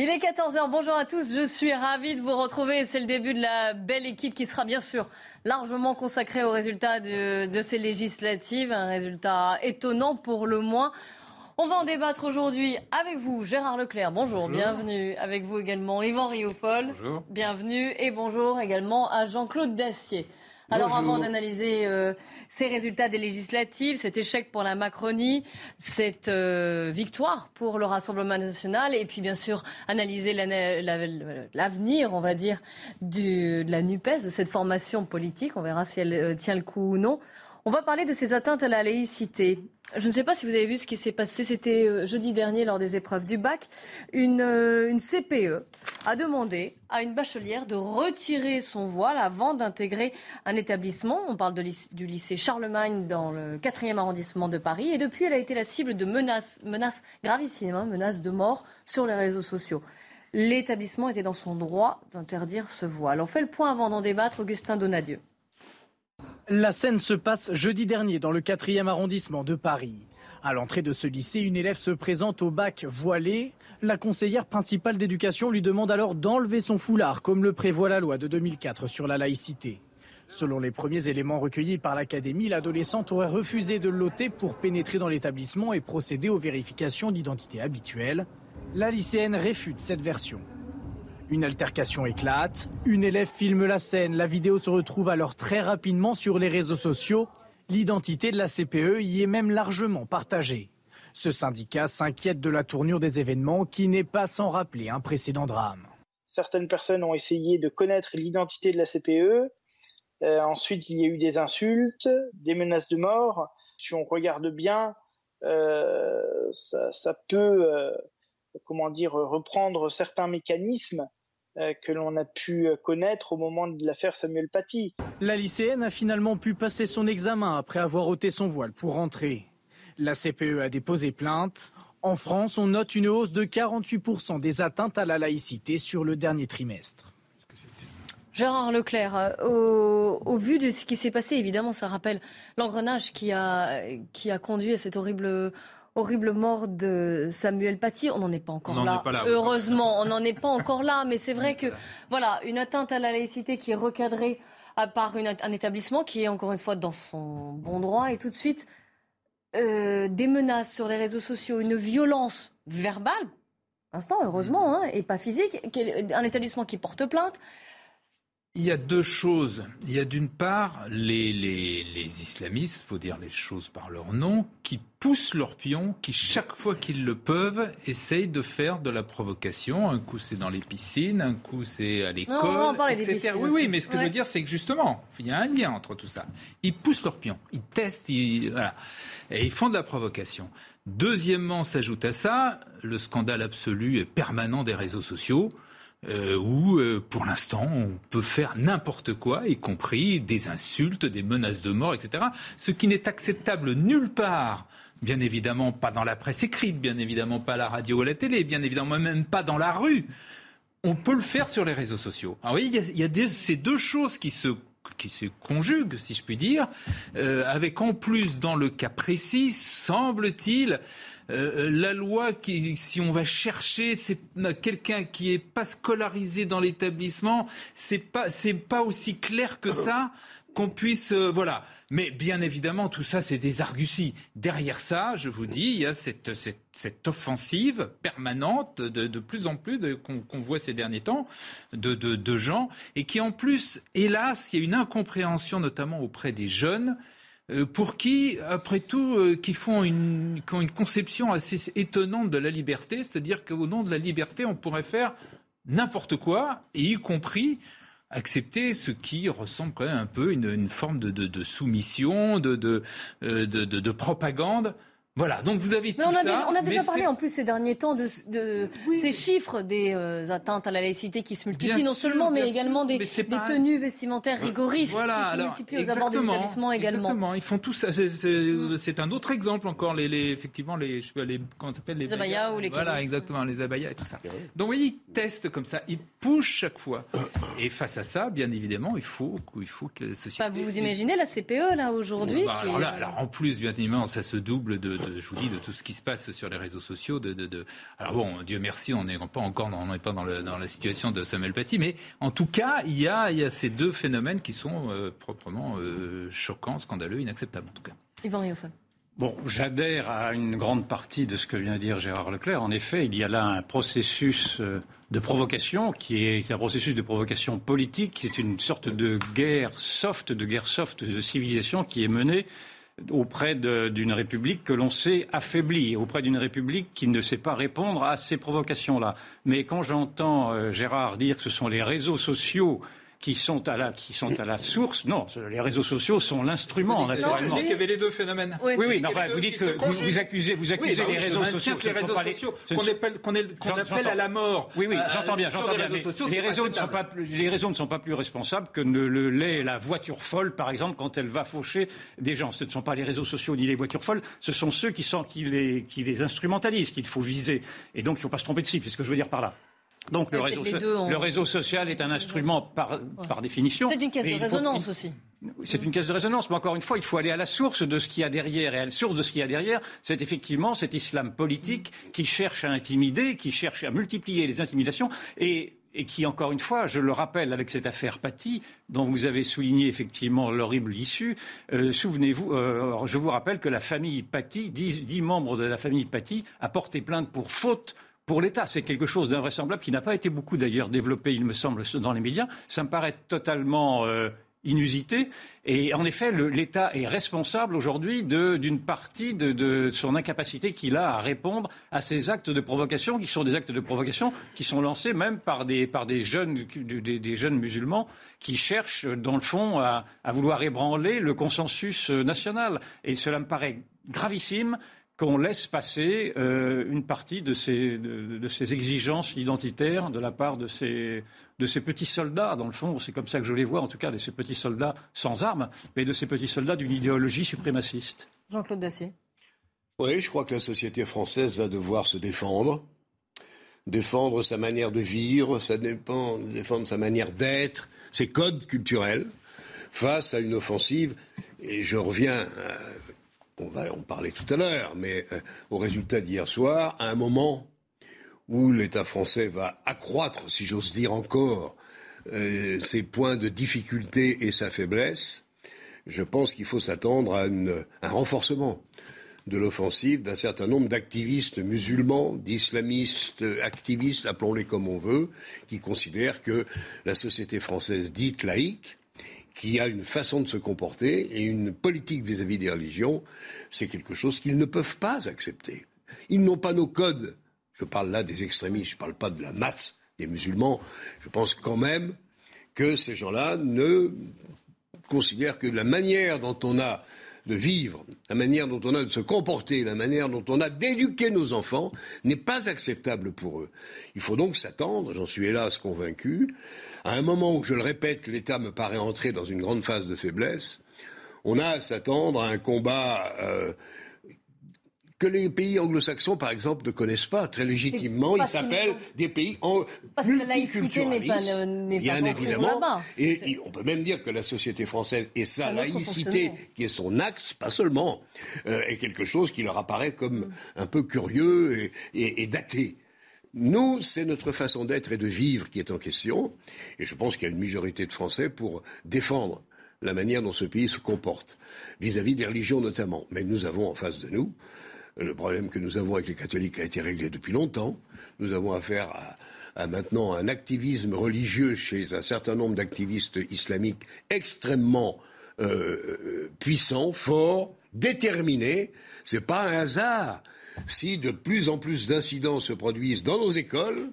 Il est 14h, bonjour à tous, je suis ravie de vous retrouver. C'est le début de la belle équipe qui sera bien sûr largement consacrée aux résultats de, de ces législatives. Un résultat étonnant pour le moins. On va en débattre aujourd'hui avec vous, Gérard Leclerc. Bonjour, bienvenue. Avec vous également, Yvan Riofol. Bonjour. Bienvenue. Et bonjour également à Jean-Claude Dacier. Alors Bonjour. avant d'analyser euh, ces résultats des législatives, cet échec pour la Macronie, cette euh, victoire pour le Rassemblement national, et puis bien sûr analyser l'avenir, on va dire, du, de la NUPES, de cette formation politique, on verra si elle euh, tient le coup ou non. On va parler de ces atteintes à la laïcité. Je ne sais pas si vous avez vu ce qui s'est passé, c'était euh, jeudi dernier lors des épreuves du bac. Une, euh, une CPE a demandé à une bachelière de retirer son voile avant d'intégrer un établissement. On parle du lycée Charlemagne dans le 4e arrondissement de Paris. Et depuis, elle a été la cible de menaces, menaces gravissimes, hein, menaces de mort sur les réseaux sociaux. L'établissement était dans son droit d'interdire ce voile. On fait le point avant d'en débattre. Augustin Donadieu. La scène se passe jeudi dernier dans le 4e arrondissement de Paris. À l'entrée de ce lycée, une élève se présente au bac voilée. La conseillère principale d'éducation lui demande alors d'enlever son foulard, comme le prévoit la loi de 2004 sur la laïcité. Selon les premiers éléments recueillis par l'Académie, l'adolescente aurait refusé de l'ôter pour pénétrer dans l'établissement et procéder aux vérifications d'identité habituelles. La lycéenne réfute cette version. Une altercation éclate, une élève filme la scène, la vidéo se retrouve alors très rapidement sur les réseaux sociaux. L'identité de la CPE y est même largement partagée. Ce syndicat s'inquiète de la tournure des événements qui n'est pas sans rappeler un précédent drame. certaines personnes ont essayé de connaître l'identité de la CPE. Euh, ensuite, il y a eu des insultes, des menaces de mort. Si on regarde bien, euh, ça, peut, euh, comment dire, reprendre certains mécanismes que l'on a pu connaître au moment de l'affaire Samuel Paty. La lycéenne a finalement pu passer son examen après avoir ôté son voile pour rentrer. La CPE a déposé plainte. En France, on note une hausse de 48% des atteintes à la laïcité sur le dernier trimestre. Gérard Leclerc, euh, au, au vu de ce qui s'est passé, évidemment, ça rappelle l'engrenage qui a, qui a conduit à cette horrible, horrible mort de Samuel Paty. On n'en est pas encore On là. pas. Heureusement, on n'en est pas encore là, mais c'est vrai que, voilà, une atteinte à la laïcité qui est recadrée à par une- un établissement qui est encore une fois dans son bon droit et tout de suite euh, des menaces sur les réseaux sociaux, une violence verbale, instant heureusement, hein, et pas physique, un établissement qui porte plainte. Il y a deux choses. Il y a d'une part les, les, les islamistes, faut dire les choses par leur nom, qui poussent leurs pions, qui chaque fois qu'ils le peuvent, essayent de faire de la provocation. Un coup c'est dans les piscines, un coup c'est à l'école, on parler des etc. oui, oui, mais ce que je veux dire, c'est que justement, il y a un lien entre tout ça. Ils poussent leurs pions, ils testent, ils, voilà, et ils font de la provocation. Deuxièmement, s'ajoute à ça le scandale absolu et permanent des réseaux sociaux euh, où, euh, pour l'instant, on peut faire n'importe quoi, y compris des insultes, des menaces de mort, etc. Ce qui n'est acceptable nulle part. Bien évidemment pas dans la presse écrite, bien évidemment pas à la radio ou à la télé, bien évidemment même pas dans la rue. On peut le faire sur les réseaux sociaux. Alors oui, il y a, il y a ces deux choses qui se qui se conjuguent, si je puis dire, euh, avec en plus, dans le cas précis, semble-t-il, euh, la loi si on va chercher, c'est euh, quelqu'un qui est pas scolarisé dans l'établissement, c'est pas, c'est pas aussi clair que ça qu'on puisse, euh, voilà. Mais bien évidemment, tout ça, c'est des arguties. Derrière ça, je vous dis, il y a cette, cette, cette offensive permanente de, plus en plus qu'on voit ces derniers temps de, de, de gens et qui en plus, hélas, il y a une incompréhension notamment auprès des jeunes euh, pour qui, après tout, euh, qui ont une conception assez étonnante de la liberté, c'est-à-dire qu'au nom de la liberté, on pourrait faire n'importe quoi, et y compris accepter ce qui ressemble quand même un peu une, une forme de, soumission, de, euh, de, de- de propagande. Voilà, donc vous avez tout on a ça. Déjà, on a déjà mais parlé en plus ces derniers temps de, de ces chiffres des euh, atteintes à la laïcité qui se multiplient, Bien non sûr, seulement, mais également sûr, des, mais tenues vestimentaires rigoristes Voilà, qui se alors, multiplient aux abords des établissements également. Exactement, ils font tout ça. C'est- c'est un autre exemple encore, les, les- effectivement, les, je sais pas, les, comment ça s'appelle Les abayas ou les Voilà, exactement, les abayas et tout ça. Donc, vous voyez, ils testent comme ça, ils poussent chaque fois. Et face à ça, bien évidemment, il faut, il faut que la société... Bah, vous vous imaginez la CPE là aujourd'hui Bah, qui alors, est- là, alors, en plus, bien évidemment, ça se double de, de- je vous dis, de tout ce qui se passe sur les réseaux sociaux. De, de- de- Alors bon, Dieu merci, on n'est pas encore dans, on n'est pas dans, le- dans la situation de Samuel Paty, mais en tout cas, il y a, il y a ces deux phénomènes qui sont euh, proprement euh, choquants, scandaleux, inacceptables en tout cas. Yvan. Bon, j'adhère à une grande partie de ce que vient de dire Gérard Leclerc. En effet, il y a là un processus euh, de provocation qui est un processus de provocation politique. C'est une sorte de guerre soft, de guerre soft de civilisation qui est menée auprès d'une république que l'on sait affaiblie, auprès d'une république qui ne sait pas répondre à ces provocations-là. Mais quand j'entends euh, Gérard dire que ce sont les réseaux sociaux qui sont à la, qui sont à la source, non, les réseaux sociaux sont l'instrument, naturellement. qu'il y avait les deux phénomènes. Oui. Oui, deux vous dites que vous, vous accusez, vous accusez Oui, bah les réseaux sociaux. que les réseaux sociaux qu'on appelle, qu'on à la mort. Oui, oui, euh, j'entends bien, j'entends les bien. réseaux mais sociaux, les, réseaux ne sont pas plus, les réseaux ne sont pas plus responsables que ne le l'est la voiture folle, par exemple, quand elle va faucher des gens. Ce ne sont pas les réseaux sociaux ni les voitures folles, ce sont ceux qui, sont, qui, les, qui les instrumentalisent qu'il faut viser. Et donc, il ne faut pas se tromper de cible, c'est ce que je veux dire par là. Donc, le réseau, les so- deux ont- le réseau social est un instrument par, par définition. C'est une caisse de faut- résonance aussi. c'est une caisse de résonance, mais encore une fois, il faut aller à la source de ce qu'il y a derrière. Et à la source de ce qu'il y a derrière, c'est effectivement cet islam politique qui cherche à intimider, qui cherche à multiplier les intimidations et, et qui, encore une fois, je le rappelle avec cette affaire Paty, dont vous avez souligné effectivement l'horrible issue, euh, souvenez-vous, euh, je vous rappelle que la famille Paty, dix, dix membres de la famille Paty, a porté plainte pour faute pour l'État. C'est quelque chose d'invraisemblable qui n'a pas été beaucoup d'ailleurs développé, il me semble, dans les médias. Ça me paraît totalement euh, inusité. Et en effet, l'État est responsable aujourd'hui d'une partie de, son incapacité qu'il a à répondre à ces actes de provocation, qui sont des actes de provocation qui sont lancés même par des jeunes musulmans qui cherchent, dans le fond, à, à vouloir ébranler le consensus euh, national. Et cela me paraît gravissime qu'on laisse passer euh, une partie de ces, de, de ces exigences identitaires de la part de ces, de ces petits soldats, dans le fond, c'est comme ça que je les vois, en tout cas, de ces petits soldats sans armes, mais de ces petits soldats d'une idéologie suprémaciste. Jean-Claude Dacier. Oui, je crois que la société française va devoir se défendre. Défendre sa manière de vivre, ça dépend, défendre sa manière d'être, ses codes culturels, face à une offensive. Et je reviens, à- on va en parler tout à l'heure, mais euh, au résultat d'hier soir, à un moment où l'État français va accroître, si j'ose dire encore, euh, ses points de difficulté et sa faiblesse, je pense qu'il faut s'attendre à un renforcement de l'offensive d'un certain nombre d'activistes musulmans, d'islamistes activistes, appelons-les comme on veut, qui considèrent que la société française dite laïque, qui a une façon de se comporter et une politique vis-à-vis des religions, c'est quelque chose qu'ils ne peuvent pas accepter. Ils n'ont pas nos codes. Je parle là des extrémistes, je ne parle pas de la masse des musulmans. Je pense quand même que ces gens-là ne considèrent que la manière dont on a de vivre, la manière dont on a de se comporter, la manière dont on a d'éduquer nos enfants n'est pas acceptable pour eux. Il faut donc s'attendre, j'en suis hélas convaincu, à un moment où, je le répète, l'État me paraît entrer dans une grande phase de faiblesse, on a à s'attendre à un combat euh, que les pays anglo-saxons, par exemple, ne connaissent pas très légitimement. Ils s'appellent des pays en Parce que la laïcité n'est pas- pas bien évidemment. Et, on peut même dire que la société française et sa laïcité, qui est son axe, pas seulement, euh, est quelque chose qui leur apparaît comme un peu curieux et, et- et daté. Nous, c'est notre façon d'être et de vivre qui est en question. Et je pense qu'il y a une majorité de Français pour défendre la manière dont ce pays se comporte, vis-à-vis des religions notamment. Mais nous avons en face de nous le problème que nous avons avec les catholiques a été réglé depuis longtemps. Nous avons affaire à, à maintenant un activisme religieux chez un certain nombre d'activistes islamiques extrêmement euh, euh, puissants, forts, déterminés. C'est pas un hasard si de plus en plus d'incidents se produisent dans nos écoles,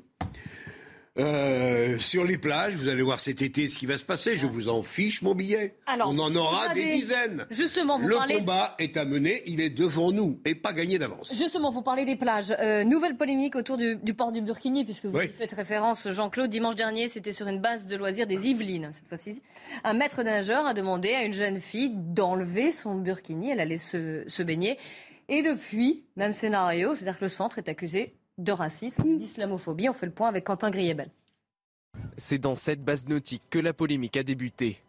Euh, sur les plages, vous allez voir cet été ce qui va se passer. Je vous en fiche mon billet. Alors, On en aura des dizaines. Justement, vous Le parlez- combat est à mener, il est devant nous et pas gagné d'avance. Justement, vous parlez des plages. Euh, nouvelle polémique autour du, du port du Burkini, puisque vous Oui. y faites référence, Jean-Claude. Dimanche dernier, c'était sur une base de loisirs des Yvelines, cette fois-ci. Un maître nageur a demandé à une jeune fille d'enlever son Burkini. Elle allait se, se baigner. Et depuis, même scénario, c'est-à-dire que le centre est accusé de racisme, d'islamophobie. On fait le point avec Quentin Griebel. C'est dans cette base nautique que la polémique a débuté.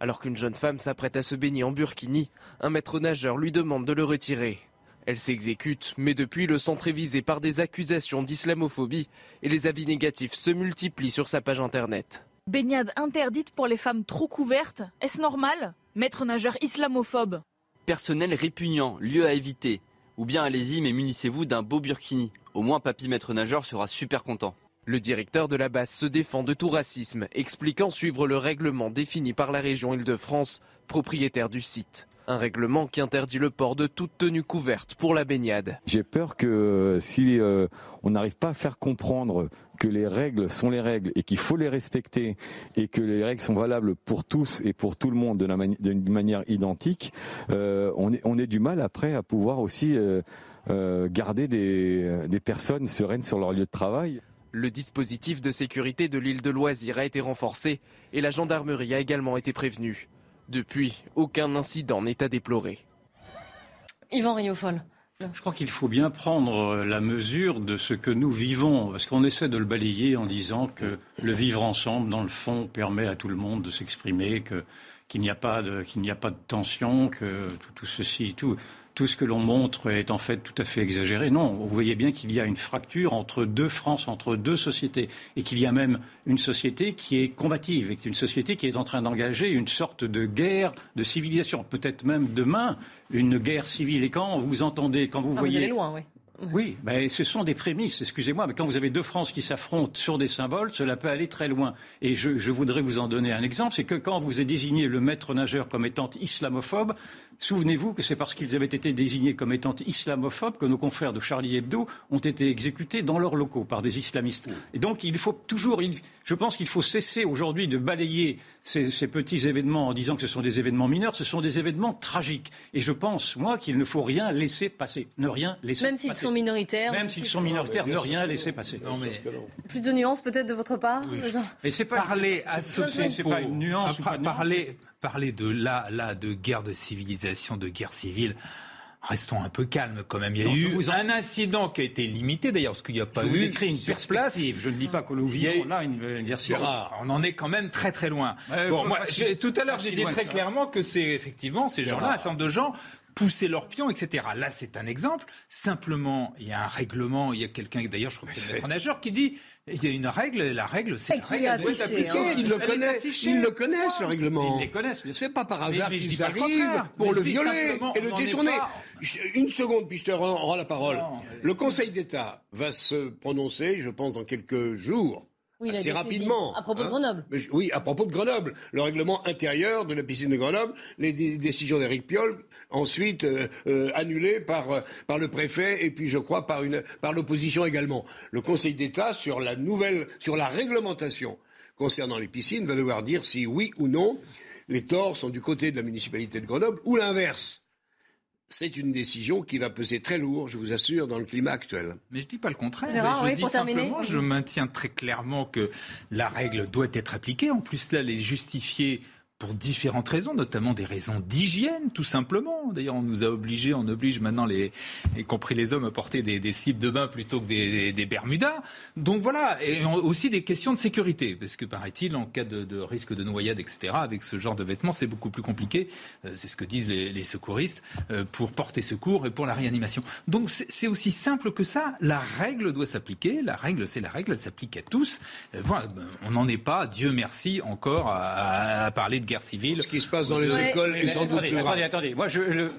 Alors qu'une jeune femme s'apprête à se baigner en burkini, un maître nageur lui demande de le retirer. Elle s'exécute, mais depuis le centre est visé par des accusations d'islamophobie et les avis négatifs se multiplient sur sa page internet. Baignade interdite pour les femmes trop couvertes. Est-ce normal? Maître nageur islamophobe. Personnel répugnant, lieu à éviter. Ou bien allez-y, mais munissez-vous d'un beau burkini. Au moins, papy maître nageur sera super content. Le directeur de la base se défend de tout racisme, expliquant suivre le règlement défini par la région Île-de-France, propriétaire du site. Un règlement qui interdit le port de toute tenue couverte pour la baignade. J'ai peur que euh, si euh, on n'arrive pas à faire comprendre que les règles sont les règles et qu'il faut les respecter et que les règles sont valables pour tous et pour tout le monde mani- d'une manière identique, euh, on, est, on est du mal après à pouvoir aussi euh, garder des, des personnes sereines sur leur lieu de travail. Le dispositif de sécurité de l'île de Loisirs a été renforcé et la gendarmerie a également été prévenue. Depuis, aucun incident n'est à déplorer. Yvan Riofol. Je crois qu'il faut bien prendre la mesure de ce que nous vivons, parce qu'on essaie de le balayer en disant que le vivre ensemble, dans le fond, permet à tout le monde de s'exprimer, que qu'il n'y a pas de qu'il n'y a pas de tension, que tout, tout ceci, tout tout ce que l'on montre est en fait tout à fait exagéré. Non, vous voyez bien qu'il y a une fracture entre deux France, entre deux sociétés, et qu'il y a même une société qui est combative, et une société qui est en train d'engager une sorte de guerre de civilisation, peut-être même demain une guerre civile. Et quand vous entendez, quand vous Ah, voyez vous allez loin, oui. oui, ben, ce sont des prémices, excusez-moi, mais quand vous avez deux France qui s'affrontent sur des symboles, cela peut aller très loin. Et je, je voudrais vous en donner un exemple, c'est que quand vous avez désigné le maître nageur comme étant islamophobe, souvenez-vous que c'est parce qu'ils avaient été désignés comme étant islamophobes que nos confrères de Charlie Hebdo ont été exécutés dans leurs locaux par des islamistes. Et donc il faut toujours, il- je pense qu'il faut cesser aujourd'hui de balayer ces, ces petits événements en disant que ce sont des événements mineurs, ce sont des événements tragiques. Et je pense, moi, qu'il ne faut rien laisser passer, ne rien laisser Même s'ils passer. sont minoritaires. Même s'ils sont minoritaires, ne rien laisser passer. Non, mais Plus de nuances peut-être de votre part Et c'est pas parler à ce c'est- pas une nuance ou Après, pas de nuance. parler, parler de là, là, de guerre de civilisation, de guerre civile. Restons un peu calmes quand même. Il y a Non, eu en- un incident qui a été limité d'ailleurs, parce qu'il n'y a pas Je eu une sur place. Je ne dis pas que nous vivons là une, une guerre civile. Gérard, on en est quand même très très loin. Bon, moi, tout à l'heure, pas j'ai dit très clairement que c'est effectivement ces gens-là, un certain nombre de gens pousser leurs pions, etc. Là, c'est un exemple. Simplement, il y a un règlement. Il y a quelqu'un, d'ailleurs, je crois que c'est le maître nageur qui dit il y a une règle. et La règle, c'est la règle. affichée, hein. Qu'ils le connaissent, ils le connaissent le règlement. Ils les connaissent, bien sûr. C'est pas par hasard qu'ils le arrivent pour Mais le violer et le détourner. Une seconde, puis je te rends, rends la parole. Non, le Conseil d'État va se prononcer, je pense, dans quelques jours. Oui, il a assez rapidement. À propos de hein. Grenoble. Mais je- Oui, à propos de Grenoble. Le règlement intérieur de la piscine de Grenoble, les dé- décisions d'Éric Piolle, ensuite euh, euh, annulées par, euh, par le préfet et puis je crois par, une, par l'opposition également. Le Conseil d'État, sur la nouvelle, sur la réglementation concernant les piscines, va devoir dire si oui ou non les torts sont du côté de la municipalité de Grenoble ou l'inverse. C'est une décision qui va peser très lourd, je vous assure, dans le climat actuel. Mais je dis pas le contraire. Gérard, je oui, dis pour terminer. simplement, je maintiens très clairement que la règle doit être appliquée. En plus, là, elle est justifiée pour différentes raisons, notamment des raisons d'hygiène, tout simplement. D'ailleurs, on nous a obligés, on oblige maintenant les, y compris les hommes, à porter des, slips de bain plutôt que des, bermudas. Donc voilà, et aussi des questions de sécurité, parce que paraît-il, en cas de, risque de noyade, etc., avec ce genre de vêtements, c'est beaucoup plus compliqué. Euh, c'est ce que disent les, secouristes euh, pour porter secours et pour la réanimation. Donc c'est aussi simple que ça. La règle doit s'appliquer. La règle, c'est la règle, elle s'applique à tous. Euh, voilà, ben, on n'en est pas, Dieu merci, encore à, à- à parler de guerre civile. Ce qui se passe dans les Ouais. écoles est sans doute attendez, plus grave. attendez, attendez. Moi, je, le-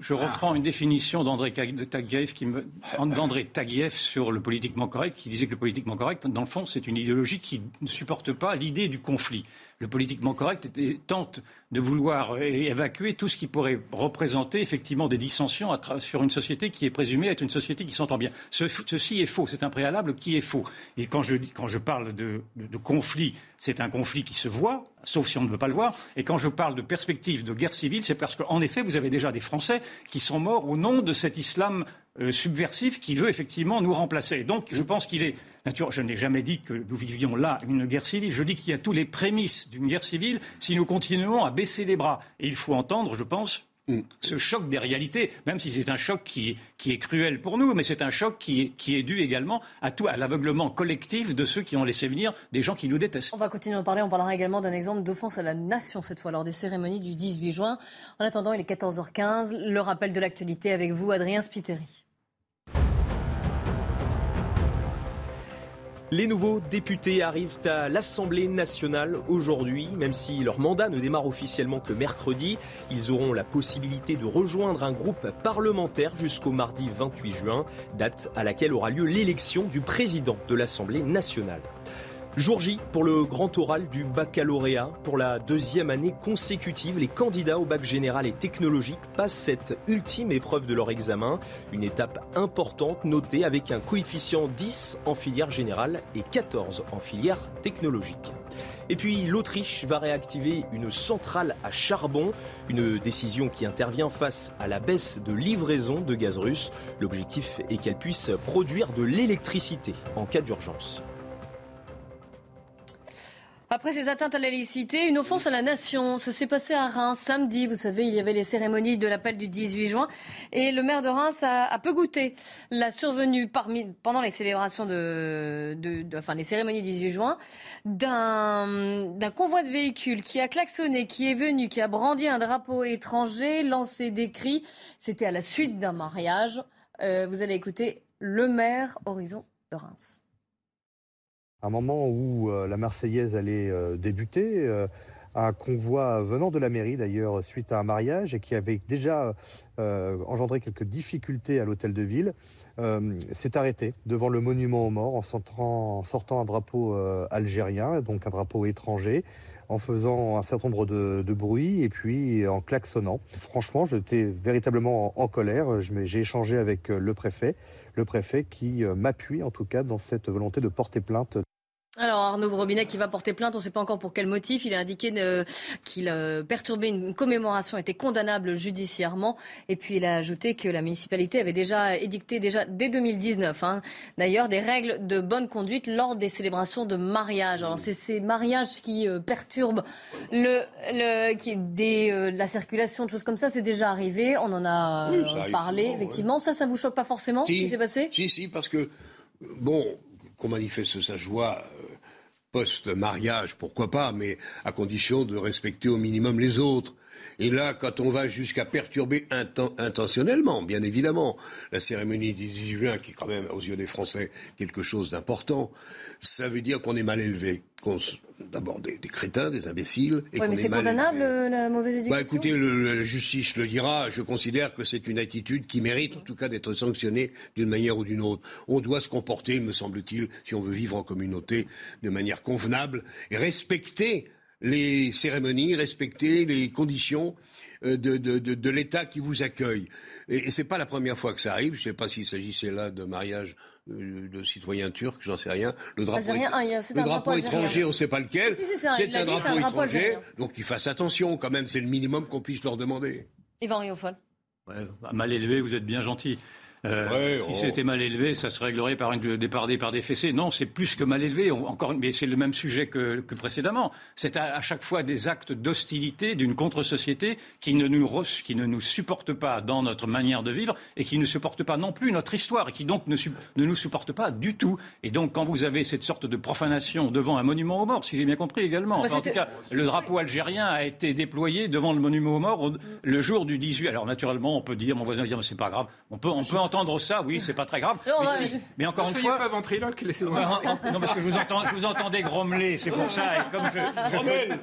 je reprends une définition d'André Tag- Taguieff qui me, d'André Taguieff sur le politiquement correct, qui disait que le politiquement correct, dans le fond, c'est une idéologie qui ne supporte pas l'idée du conflit. le politiquement correct tente de vouloir évacuer tout ce qui pourrait représenter effectivement des dissensions sur une société qui est présumée être une société qui s'entend bien. ceci est faux, c'est un préalable qui est faux. Et quand je, quand je parle de, de conflit, c'est un conflit qui se voit, sauf si on ne veut pas le voir. Et quand je parle de perspective de guerre civile, c'est parce qu'en effet, vous avez déjà des Français qui sont morts au nom de cet islam euh, subversif qui veut effectivement nous remplacer. Donc je pense qu'il est je n'ai jamais dit que nous vivions là une guerre civile. Je dis qu'il y a tous les prémices d'une guerre civile si nous continuons à baisser les bras. Et il faut entendre, je pense, mm. ce choc des réalités, même si c'est un choc qui est, cruel pour nous, mais c'est un choc qui est, dû également à tout, à l'aveuglement collectif de ceux qui ont laissé venir des gens qui nous détestent. On va continuer à en parler. On parlera également d'un exemple d'offense à la nation, cette fois, lors des cérémonies du 18 juin. En attendant, il est 14h15. Le rappel de l'actualité avec vous, Adrien Spiteri. Les nouveaux députés arrivent à l'Assemblée nationale aujourd'hui, même si leur mandat ne démarre officiellement que mercredi. Ils auront la possibilité de rejoindre un groupe parlementaire jusqu'au mardi 28 juin, date à laquelle aura lieu l'élection du président de l'Assemblée nationale. Jour J pour le grand oral du baccalauréat. Pour la deuxième année consécutive, les candidats au bac général et technologique passent cette ultime épreuve de leur examen. Une étape importante notée avec un coefficient 10 en filière générale et 14 en filière technologique. Et puis l'Autriche va réactiver une centrale à charbon, une décision qui intervient face à la baisse de livraison de gaz russe. L'objectif est qu'elle puisse produire de l'électricité en cas d'urgence. Après ces atteintes à la laïcité, une offense à la nation. Ça s'est passé à Reims samedi. Vous savez, il y avait les cérémonies de l'appel du 18 juin. Et le maire de Reims a, peu goûté la survenue pendant les célébrations de, cérémonies du 18 juin d'un convoi de véhicules qui a klaxonné, qui est venu, qui a brandi un drapeau étranger, lancé des cris. C'était à la suite d'un mariage. Euh, vous allez écouter le maire Horizon de Reims un moment où euh, la Marseillaise allait euh, débuter, euh, un convoi venant de la mairie d'ailleurs suite à un mariage et qui avait déjà engendré quelques difficultés à l'hôtel de ville, s'est arrêté devant le monument aux morts en sortant, un drapeau algérien, donc un drapeau étranger, en faisant un certain nombre de, bruits et puis en klaxonnant. Franchement, j'étais véritablement en, colère. J'ai échangé avec le préfet, le préfet qui m'appuie en tout cas dans cette volonté de porter plainte. Alors Arnaud Robinet qui va porter plainte, on ne sait pas encore pour quel motif. Il a indiqué euh, qu'il euh, perturbait une commémoration était condamnable judiciairement. Et puis il a ajouté que la municipalité avait déjà édicté déjà dès 2019, hein, d'ailleurs, des règles de bonne conduite lors des célébrations de mariage. Alors c'est ces mariages qui euh, perturbent le, le qui, des, la circulation, de choses comme ça, c'est déjà arrivé. On en a parlé, effectivement. Ça, ça vous choque pas forcément si, ce qui s'est passé? Si, si, parce que bon, qu'on manifeste sa joie post-mariage, pourquoi pas, mais à condition de respecter au minimum les autres. Et là, quand on va jusqu'à perturber intentionnellement, bien évidemment, la cérémonie du 18 juin, qui est quand même, aux yeux des Français, quelque chose d'important, ça veut dire qu'on est mal élevé. D'abord des, crétins, des imbéciles. Et mais c'est condamnable, la mauvaise éducation bah, Écoutez, la justice le dira. Je considère que c'est une attitude qui mérite, en tout cas, d'être sanctionnée d'une manière ou d'une autre. On doit se comporter, me semble-t-il, si on veut vivre en communauté, de manière convenable et respecter les cérémonies, respecter les conditions euh, de, de, de, de l'État qui vous accueille. Et, et c'est pas la première fois que ça arrive. Je ne sais pas s'il s'agissait là de mariage euh, de citoyens turcs, j'en sais rien. Le drapeau, le drapeau, étranger, on ne sait pas lequel. c'est un, drapeau étranger, donc qu'ils fassent attention quand même. C'est le minimum qu'on puisse leur demander. Yvan Riofol. Ouais, mal élevé, vous êtes bien gentil. Euh, si oh. c'était mal élevé, ça se réglerait par, une, par, des, par des fessées. Non, c'est plus que mal élevé. encore, mais c'est le même sujet que, que précédemment. C'est à, chaque fois des actes d'hostilité d'une contre-société qui, ne nous, qui ne nous supporte pas dans notre manière de vivre et qui ne supporte pas non plus notre histoire et qui donc ne, ne nous supporte pas du tout. Et donc, quand vous avez cette sorte de profanation devant un monument aux morts, si j'ai bien compris également, bah, en tout cas, le drapeau algérien a été déployé devant le monument aux morts le jour du 18. Alors, naturellement, on peut dire, mon voisin va dire, mais c'est pas grave. On peut, on peut entendre entendre ça, oui, c'est pas très grave. mais, encore une fois. pas ventriloque, laissez-moi. Non, parce que je vous, entends, je vous entendais grommeler, c'est pour ça. Et comme je,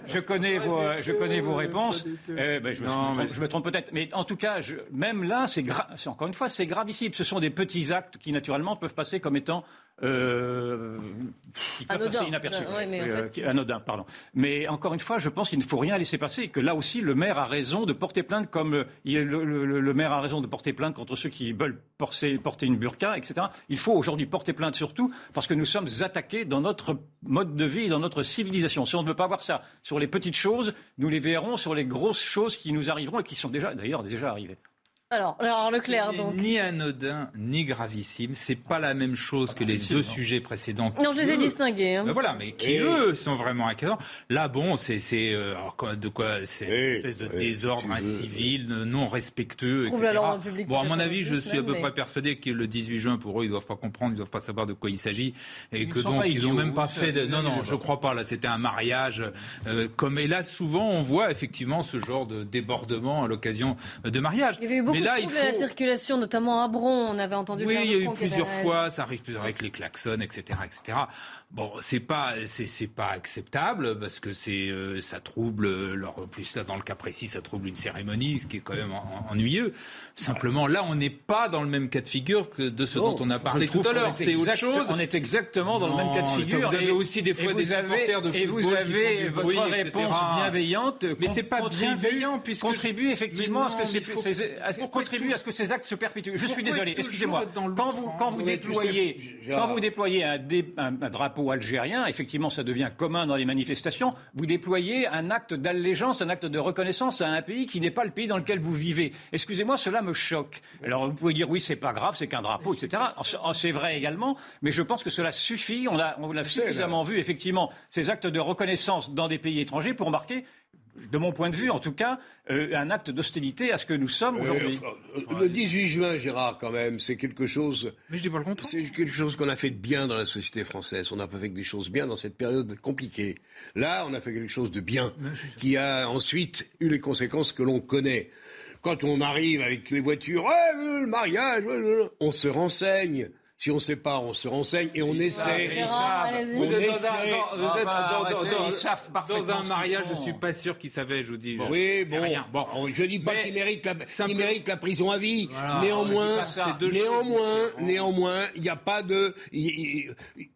je, connais, vos, je connais vos réponses, eh ben, je, me, je me trompe peut-être. Mais en tout cas, même là, c'est encore une fois, c'est gravissime. Ce sont des petits actes qui, naturellement, peuvent passer comme étant euh, qui peut Anodin. passer inaperçu. Ouais, mais en Euh, fait- anodin, pardon. Mais encore une fois, je pense qu'il ne faut rien laisser passer et que là aussi, le maire a raison de porter plainte comme euh, il- le, le- le maire a raison de porter plainte contre ceux qui veulent porter, porter une burqa, etc. Il faut aujourd'hui porter plainte surtout parce que nous sommes attaqués dans notre mode de vie, dans notre civilisation. Si on ne veut pas voir ça sur les petites choses, nous les verrons sur les grosses choses qui nous arriveront et qui sont déjà, d'ailleurs, déjà arrivées. Alors, alors Leclerc, donc. Ni anodin, ni gravissime. C'est pas la même chose que les deux sujets précédents. Non, je les ai Eux, distingués. hein. Ben voilà, mais qui eux sont vraiment inquiétants. Là, bon, c'est c'est euh, de quoi C'est une espèce de désordre incivil, non respectueux, Trouble etc. à l'ordre public, Bon, à mon avis, je suis à peu près persuadé que le 18 juin, pour eux, ils doivent pas comprendre, ils doivent pas savoir de quoi il s'agit, et Ils que donc ils ont même pas fait. De... Non, non, je crois pas. Là, c'était un mariage. euh, comme et là, souvent, on voit effectivement ce genre de débordement à l'occasion de mariage. Il y avait eu beaucoup mais là, il à la faut. circulation, notamment à Bron. On avait entendu. Oui, il y a eu Bron qui avait plusieurs fois, ça arrive plusieurs avec les klaxons, etc., etc. Bon, c'est pas, c'est, c'est pas acceptable parce que c'est, euh, ça trouble, leur, plus là dans le cas précis, ça trouble une cérémonie, ce qui est quand même en- en- ennuyeux. Simplement, là, on n'est pas dans le même cas de figure que de ce Non, dont on a parlé tout à l'heure. est C'est autre chose. On est exactement dans le même cas de figure. Vous avez Et- aussi des et fois vous des avez- supporters de Et football vous qui avez font du votre bruit, etc. réponse bienveillante. Mais c'est pas bienveillant puisque contribue effectivement à ce que non, contribue tout- à ce que ces actes se perpétuent. Je suis désolé, excusez-moi. Quand vous quand déployez sais, Gérard- quand vous déployez un, dé- un- un drapeau algérien, effectivement, ça devient commun dans les manifestations. Vous déployez un acte d'allégeance, un acte de reconnaissance à un pays qui n'est pas le pays dans lequel vous vivez. Excusez-moi, cela me choque. Alors vous pouvez dire oui, c'est pas grave, c'est qu'un drapeau, etc. Oh, C'est vrai également, mais je pense que cela suffit. On a, on a suffisamment vu effectivement ces actes de reconnaissance dans des pays étrangers pour marquer. De mon point de vue, en tout cas, euh, un acte d'hostilité à ce que nous sommes aujourd'hui. Euh, le 18 juin, Gérard, quand même, c'est quelque chose. Mais je dis pas le contraire. C'est quelque chose qu'on a fait de bien dans la société française. On n'a pas fait que des choses bien dans cette période compliquée. Là, on a fait quelque chose de bien, qui a ensuite eu les conséquences que l'on connaît. Quand on arrive avec les voitures, Ouais, le mariage, on se renseigne. Si on ne sait pas, on se renseigne et on essaie. Vous On êtes dans essaie. un, mariage, je font. suis pas sûr qu'ils savaient, je vous dis. Oui, bon, je dis pas qu'il mérite la, simple- qu'il mérite la prison à vie. Néanmoins, néanmoins, néanmoins, il n'y a pas de, il,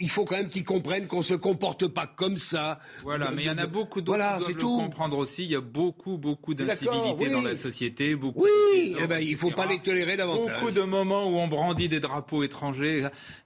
faut quand même qu'ils comprennent qu'on se comporte pas comme ça. Voilà, De- mais il y en a beaucoup d'autres Voilà, qui c'est doivent comprendre aussi. Il y a beaucoup, beaucoup d'incivilité oui. dans la société. Beaucoup Oui, de eh ben, il faut etc. pas les tolérer davantage. Beaucoup de moments où on brandit des drapeaux étrangers.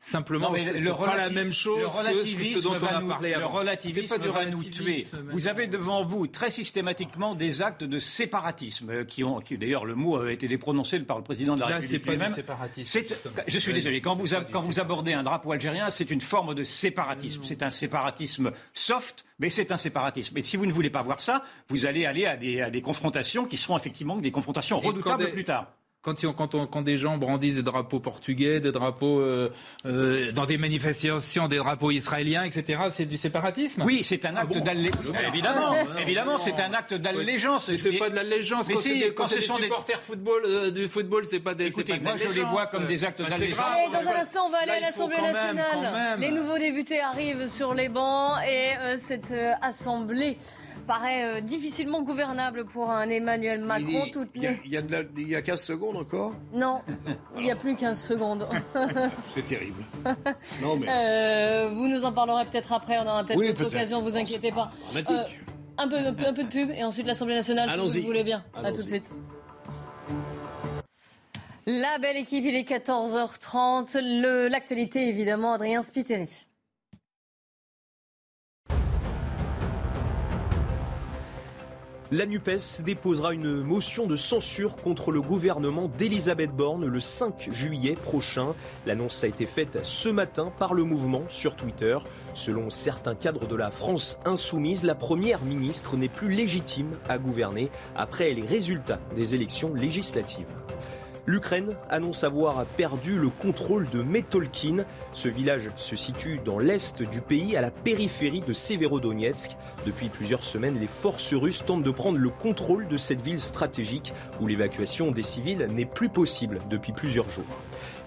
Simplement, c'est pas la même chose le que ce relativisme dont on va a nous, parlé le relativisme C'est pas du va nous tuer. Vous avez devant vous très systématiquement des actes de séparatisme euh, qui ont, qui, d'ailleurs, le mot a été prononcé par le président de la Là, République c'est pas du séparatisme, C'est-. Je suis désolé. Quand vous, a- quand abordez un drapeau algérien, c'est une forme de séparatisme. C'est un séparatisme soft, mais c'est un séparatisme. Et si vous ne voulez pas voir ça, vous allez aller à des, à des confrontations qui seront effectivement des confrontations redoutables des- plus tard. Quand, ils- quand, on- quand des gens brandissent des drapeaux portugais, des drapeaux euh, euh, dans des manifestations, des drapeaux israéliens, etc., c'est du séparatisme Oui, c'est un acte d'allégeance. Évidemment, évidemment, c'est un acte d'allégeance. Mais c'est pas de l'allégeance. Mais Quand si, quand quand ce des sont des- supporters football, euh, du football, c'est pas des. Écoutez, pas moi, je les vois comme des actes Bah, d'allégeance. Allez, dans un instant, on va aller Là, à l'Assemblée quand même, nationale. quand même. Les nouveaux députés arrivent sur les bancs et euh, cette euh, assemblée paraît euh, difficilement gouvernable pour un Emmanuel Macron. Il- Toutes il y a- les... il y a de la- il y a 15 secondes encore. Non, il n'y a plus 15 secondes. C'est terrible. Non mais. Euh, vous nous en parlerez peut-être après, on aura peut-être Oui, d'autres occasions, vous inquiétez pas. dramatique. Euh, un, peu, un, peu, un peu de pub et ensuite l'Assemblée nationale, si vous le voulez bien. À tout de suite. La belle équipe, il est 14h30. Le- L'actualité, évidemment, Adrien Spiteri. La NUPES déposera une motion de censure contre le gouvernement d'Elisabeth Borne le 5 juillet prochain. L'annonce a été faite ce matin par le mouvement sur Twitter. Selon certains cadres de la France insoumise, la première ministre n'est plus légitime à gouverner après les résultats des élections législatives. L'Ukraine annonce avoir perdu le contrôle de Metolkin. Ce village se situe dans l'est du pays, à la périphérie de Severodonetsk. Depuis plusieurs semaines, les forces russes tentent de prendre le contrôle de cette ville stratégique où l'évacuation des civils n'est plus possible depuis plusieurs jours.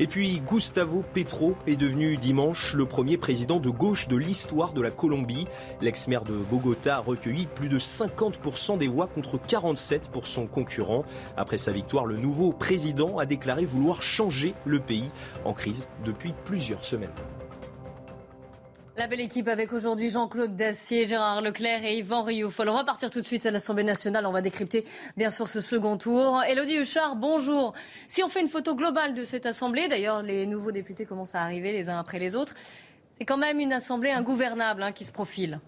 Et puis Gustavo Petro est devenu dimanche le premier président de gauche de l'histoire de la Colombie. L'ex-maire de Bogota a recueilli plus de 50% des voix contre 47 pour son concurrent. Après sa victoire, le nouveau président a déclaré vouloir changer le pays en crise depuis plusieurs semaines. La belle équipe avec aujourd'hui Jean-Claude Dacier, Gérard Leclerc et Yvan Rioufol. On va partir tout de suite à l'Assemblée nationale. On va décrypter bien sûr ce second tour. Elodie Huchard, bonjour. Si on fait une photo globale de cette Assemblée, d'ailleurs les nouveaux députés commencent à arriver les uns après les autres, c'est quand même une Assemblée ingouvernable hein, qui se profile.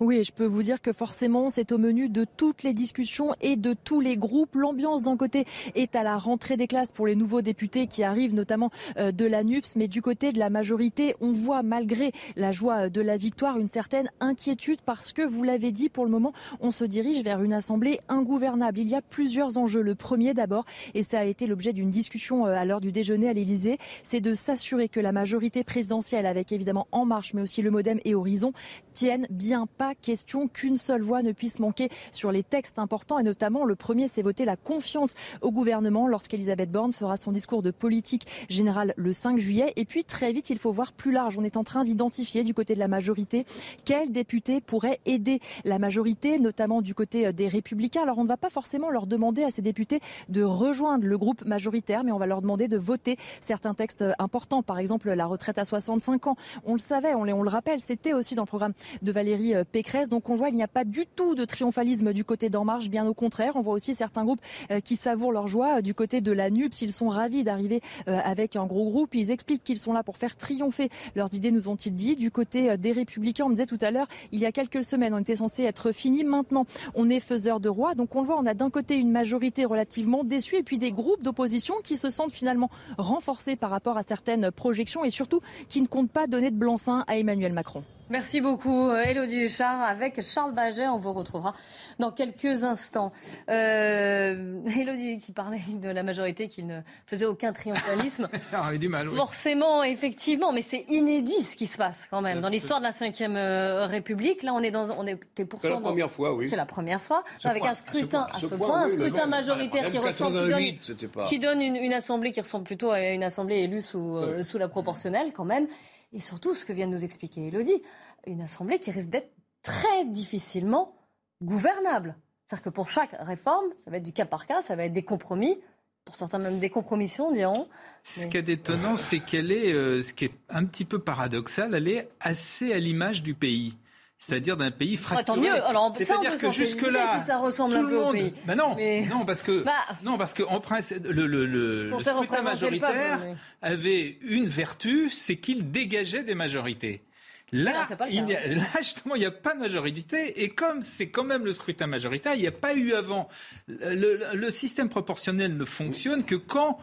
Oui, je peux vous dire que forcément, c'est au menu de toutes les discussions et de tous les groupes. L'ambiance d'un côté est à la rentrée des classes pour les nouveaux députés qui arrivent, notamment euh, de la NUPS, mais du côté de la majorité, on voit malgré la joie de la victoire une certaine inquiétude parce que, vous l'avez dit, pour le moment, on se dirige vers une assemblée ingouvernable. Il y a plusieurs enjeux. Le premier d'abord, et ça a été l'objet d'une discussion euh, à l'heure du déjeuner à l'Élysée, c'est de s'assurer que la majorité présidentielle, avec évidemment En Marche, mais aussi le Modem et Horizon, tienne bien pas question qu'une seule voix ne puisse manquer sur les textes importants et notamment le premier, c'est voter la confiance au gouvernement lorsqu'Elisabeth Borne fera son discours de politique générale le 5 juillet. Et puis très vite, il faut voir plus large. On est en train d'identifier du côté de la majorité quels députés pourraient aider la majorité, notamment du côté euh, des républicains. Alors on ne va pas forcément leur demander à ces députés de rejoindre le groupe majoritaire, mais on va leur demander de voter certains textes euh, importants, par exemple la retraite à 65 ans. On le savait, on, le rappelle, c'était aussi dans le programme de Valérie euh, Donc on voit qu'il n'y a pas du tout de triomphalisme du côté d'En Marche, bien au contraire. On voit aussi certains groupes euh, qui savourent leur joie du côté de la NUPS. Ils sont ravis d'arriver euh, avec un gros groupe. Ils expliquent qu'ils sont là pour faire triompher leurs idées, nous ont-ils dit. Du côté des Républicains, on me disait tout à l'heure, il y a quelques semaines, on était censé être fini. Maintenant, on est faiseur de roi. Donc on voit, on a d'un côté une majorité relativement déçue et puis des groupes d'opposition qui se sentent finalement renforcés par rapport à certaines projections et surtout qui ne comptent pas donner de blanc-seing à Emmanuel Macron. Merci beaucoup, Elodie Huchard. Avec Charles Baget, on vous retrouvera dans quelques instants. Euh, Elodie qui parlait de la majorité qui ne faisait aucun triomphalisme. Ah, du mal, oui. Forcément, effectivement, mais c'est inédit ce qui se passe quand même. Dans l'histoire de la Ve euh, République, là, on est dans, on était pourtant. C'est la première fois, oui. C'est la première fois, Ce avec point, un scrutin à à ce ce point, point, un oui, scrutin majoritaire qui ressemble, qui 88, donne, c'était pas- qui donne une, une assemblée qui ressemble plutôt à une assemblée élue sous, euh, sous la proportionnelle quand même. Et surtout, ce que vient de nous expliquer Elodie, une assemblée qui risque d'être très difficilement gouvernable. C'est-à-dire que pour chaque réforme, ça va être du cas par cas, ça va être des compromis, pour certains même des compromissions, diront. Ce qui est étonnant, c'est qu'elle est, euh, ce qui est un petit peu paradoxal, elle est assez à l'image du pays. C'est-à-dire d'un pays Ouais, fracturé. tant mieux. Alors, C'est-à-dire que jusque-là, si ça ressemble tout un le au monde. pays. Bah non, Mais- non, parce que Bah. non, parce que en principe, le, le, le, le Censé scrutin peuple, majoritaire avait une vertu, c'est qu'il dégageait des majorités. Là, il a- là, justement, il n'y a pas de majorité. Et comme c'est quand même le scrutin majoritaire, il n'y a pas eu avant. Le, le- le système proportionnel ne fonctionne que quand,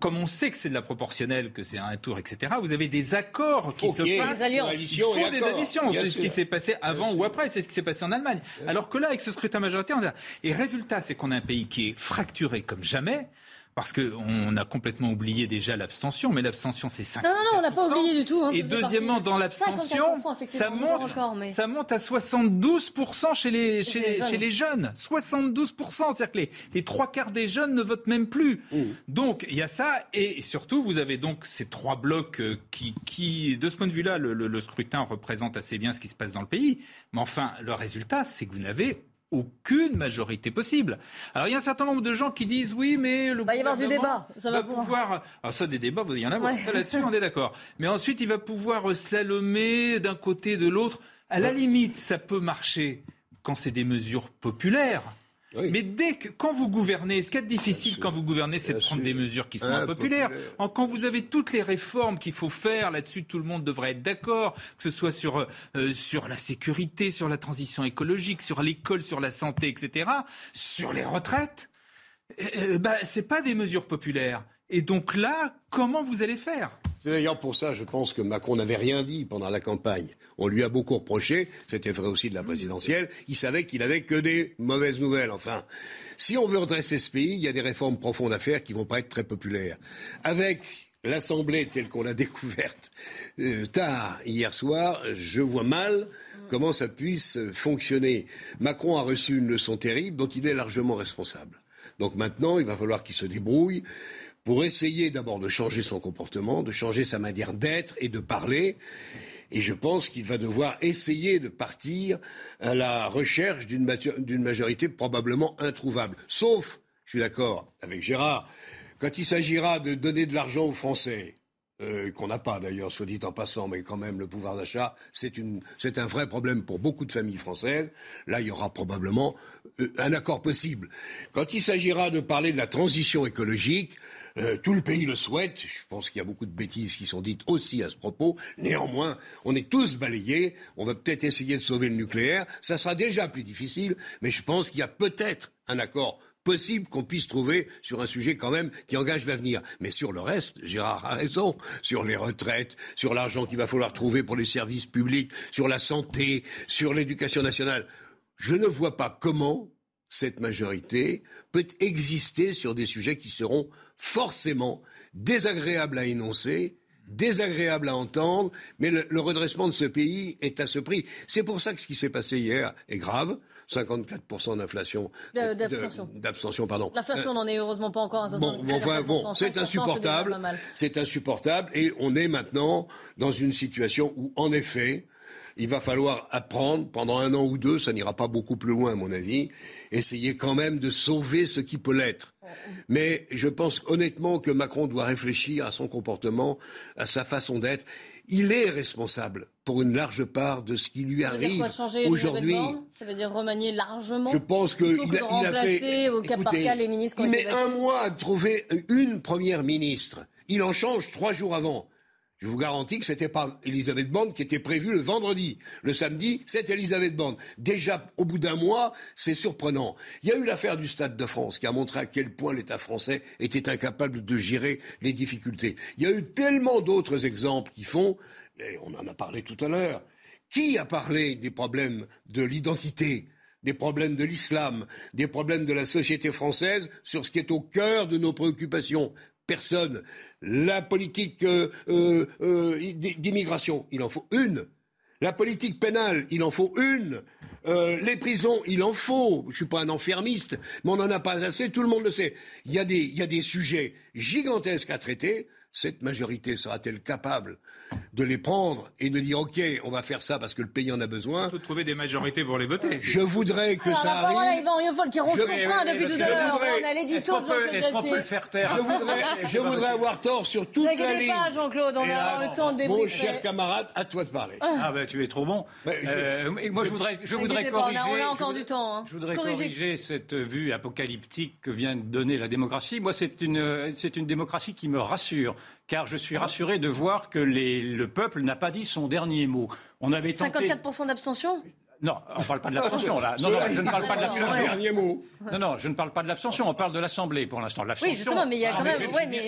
comme on sait que c'est de la proportionnelle, que c'est un tour, etc., vous avez des accords qui se passent. des alliances. Il faut des accords, additions. C'est ce qui s'est passé avant ou après. C'est ce qui s'est passé en Allemagne. Alors que là, avec ce scrutin majoritaire, on a... et résultat, c'est qu'on a un pays qui est fracturé comme jamais. Parce qu'on a complètement oublié déjà l'abstention, mais l'abstention c'est 5. Non, non, non, on n'a pas oublié du tout. hein, Et deuxièmement, dans l'abstention, 54%, ça monte, encore, mais- ça monte à 72% chez les, chez, les jeunes. chez les jeunes. 72%, c'est-à-dire que les, les trois quarts des jeunes ne votent même plus. Donc il y a ça, et surtout vous avez donc ces trois blocs euh, qui, qui de ce point de vue-là, le, le- le scrutin représente assez bien ce qui se passe dans le pays. Mais enfin, le résultat, c'est que vous n'avez aucune majorité possible. Alors il y a un certain nombre de gens qui disent oui, mais le va y avoir du débat. Ça va pouvoir. Alors Ah, ça, des débats, vous il y en avoir. Ouais. Ça là-dessus, on est d'accord. Mais ensuite, il va pouvoir slalomer d'un côté de l'autre. À la limite, ça peut marcher quand c'est des mesures populaires. Mais dès que, quand vous gouvernez, ce qui est difficile quand vous gouvernez, c'est de prendre des mesures qui sont impopulaires. Quand vous avez toutes les réformes qu'il faut faire, là-dessus, tout le monde devrait être d'accord, que ce soit sur, euh, euh, sur la sécurité, sur la transition écologique, sur l'école, sur la santé, etc., sur les retraites. Euh, euh, bah, c'est pas des mesures populaires. Et donc là, comment vous allez faire? C'est d'ailleurs pour ça, je pense que Macron n'avait rien dit pendant la campagne. On lui a beaucoup reproché, c'était vrai aussi de la présidentielle. Il savait qu'il avait que des mauvaises nouvelles. Enfin, si on veut redresser ce pays, il y a des réformes profondes à faire qui vont pas être très populaires. Avec l'Assemblée telle qu'on l'a découverte euh, tard hier soir, je vois mal comment ça puisse fonctionner. Macron a reçu une leçon terrible dont il est largement responsable. Donc maintenant, il va falloir qu'il se débrouille pour essayer d'abord de changer son comportement, de changer sa manière d'être et de parler. Et je pense qu'il va devoir essayer de partir à la recherche d'une majorité probablement introuvable. Sauf, je suis d'accord avec Gérard, quand il s'agira de donner de l'argent aux Français, euh, qu'on n'a pas d'ailleurs, soit dit en passant, mais quand même le pouvoir d'achat, c'est un vrai problème pour beaucoup de familles françaises. Là, il y aura probablement euh, un accord possible. Quand il s'agira de parler de la transition écologique, euh, tout le pays le souhaite. Je pense qu'il y a beaucoup de bêtises qui sont dites aussi à ce propos. Néanmoins, on est tous balayés. On va peut-être essayer de sauver le nucléaire. Ça sera déjà plus difficile, mais je pense qu'il y a peut-être un accord possible qu'on puisse trouver sur un sujet quand même qui engage l'avenir. Mais sur le reste, Gérard a raison, sur les retraites, sur l'argent qu'il va falloir trouver pour les services publics, sur la santé, sur l'éducation nationale. Je ne vois pas comment cette majorité peut exister sur des sujets qui seront forcément désagréables à énoncer, désagréables à entendre, mais le, le redressement de ce pays est à ce prix. C'est pour ça que ce qui s'est passé hier est grave. 54% d'inflation. D'abstention. D'abstention, pardon. L'inflation n'en est heureusement pas encore à 60%. Bon, enfin, bon c'est insupportable. C'est insupportable. Et on est maintenant dans une situation où, en effet, il va falloir apprendre pendant un an ou deux, ça n'ira pas beaucoup plus loin à mon avis, essayer quand même de sauver ce qui peut l'être. Mais je pense honnêtement que Macron doit réfléchir à son comportement, à sa façon d'être il est responsable pour une large part de ce qui lui arrive aujourd'hui. Ça veut dire remanier largement. Je pense qu'il il a fait au cas par cas les ministres. Il met un mois à trouver une première ministre. Il en change trois jours avant. Je vous garantis que ce n'était pas Elisabeth Borne qui était prévue le vendredi. Le samedi, c'est Elisabeth Borne. Déjà, au bout d'un mois, c'est surprenant. Il y a eu l'affaire du Stade de France qui a montré à quel point l'État français était incapable de gérer les difficultés. Il y a eu tellement d'autres exemples qui font, et on en a parlé tout à l'heure, qui a parlé des problèmes de l'identité des problèmes de l'islam, des problèmes de la société française sur ce qui est au cœur de nos préoccupations personne. La politique euh, euh, euh, d'immigration, il en faut une. La politique pénale, il en faut une. les prisons, il en faut. Je ne suis pas un enfermiste, mais on n'en a pas assez, tout le monde le sait. Il y, a des, il y a des sujets gigantesques à traiter. Cette majorité sera-t-elle capable de les prendre et de dire OK, on va faire ça parce que le pays en a besoin. Il faut trouver des majorités pour les voter. Je voudrais que ça arrive. Voilà, Yvan Rioufol qui ronge son frein depuis tout à l'heure. On a l'édito de Jean-Claude Est-ce qu'on peut le faire taire Je voudrais, je voudrais avoir tort sur toute la ligne. pas, Jean-Claude, on a le temps de Mon cher camarade, à toi de parler. Ah ben tu es trop bon. Euh, moi je voudrais, je voudrais corriger. On a encore du temps. Hein. Je voudrais corriger cette vue apocalyptique que vient de donner la démocratie. Moi c'est une, c'est une démocratie qui me rassure car je suis rassuré de voir que le peuple n'a pas dit son dernier mot. On avait tenté... 54% d'abstention? Non, on ne parle pas de l'abstention là. Non, non, je ne parle pas de l'abstention. mot. Non, non, je ne parle pas de l'abstention. On parle de l'Assemblée pour l'instant. Oui, justement, mais il y a quand même.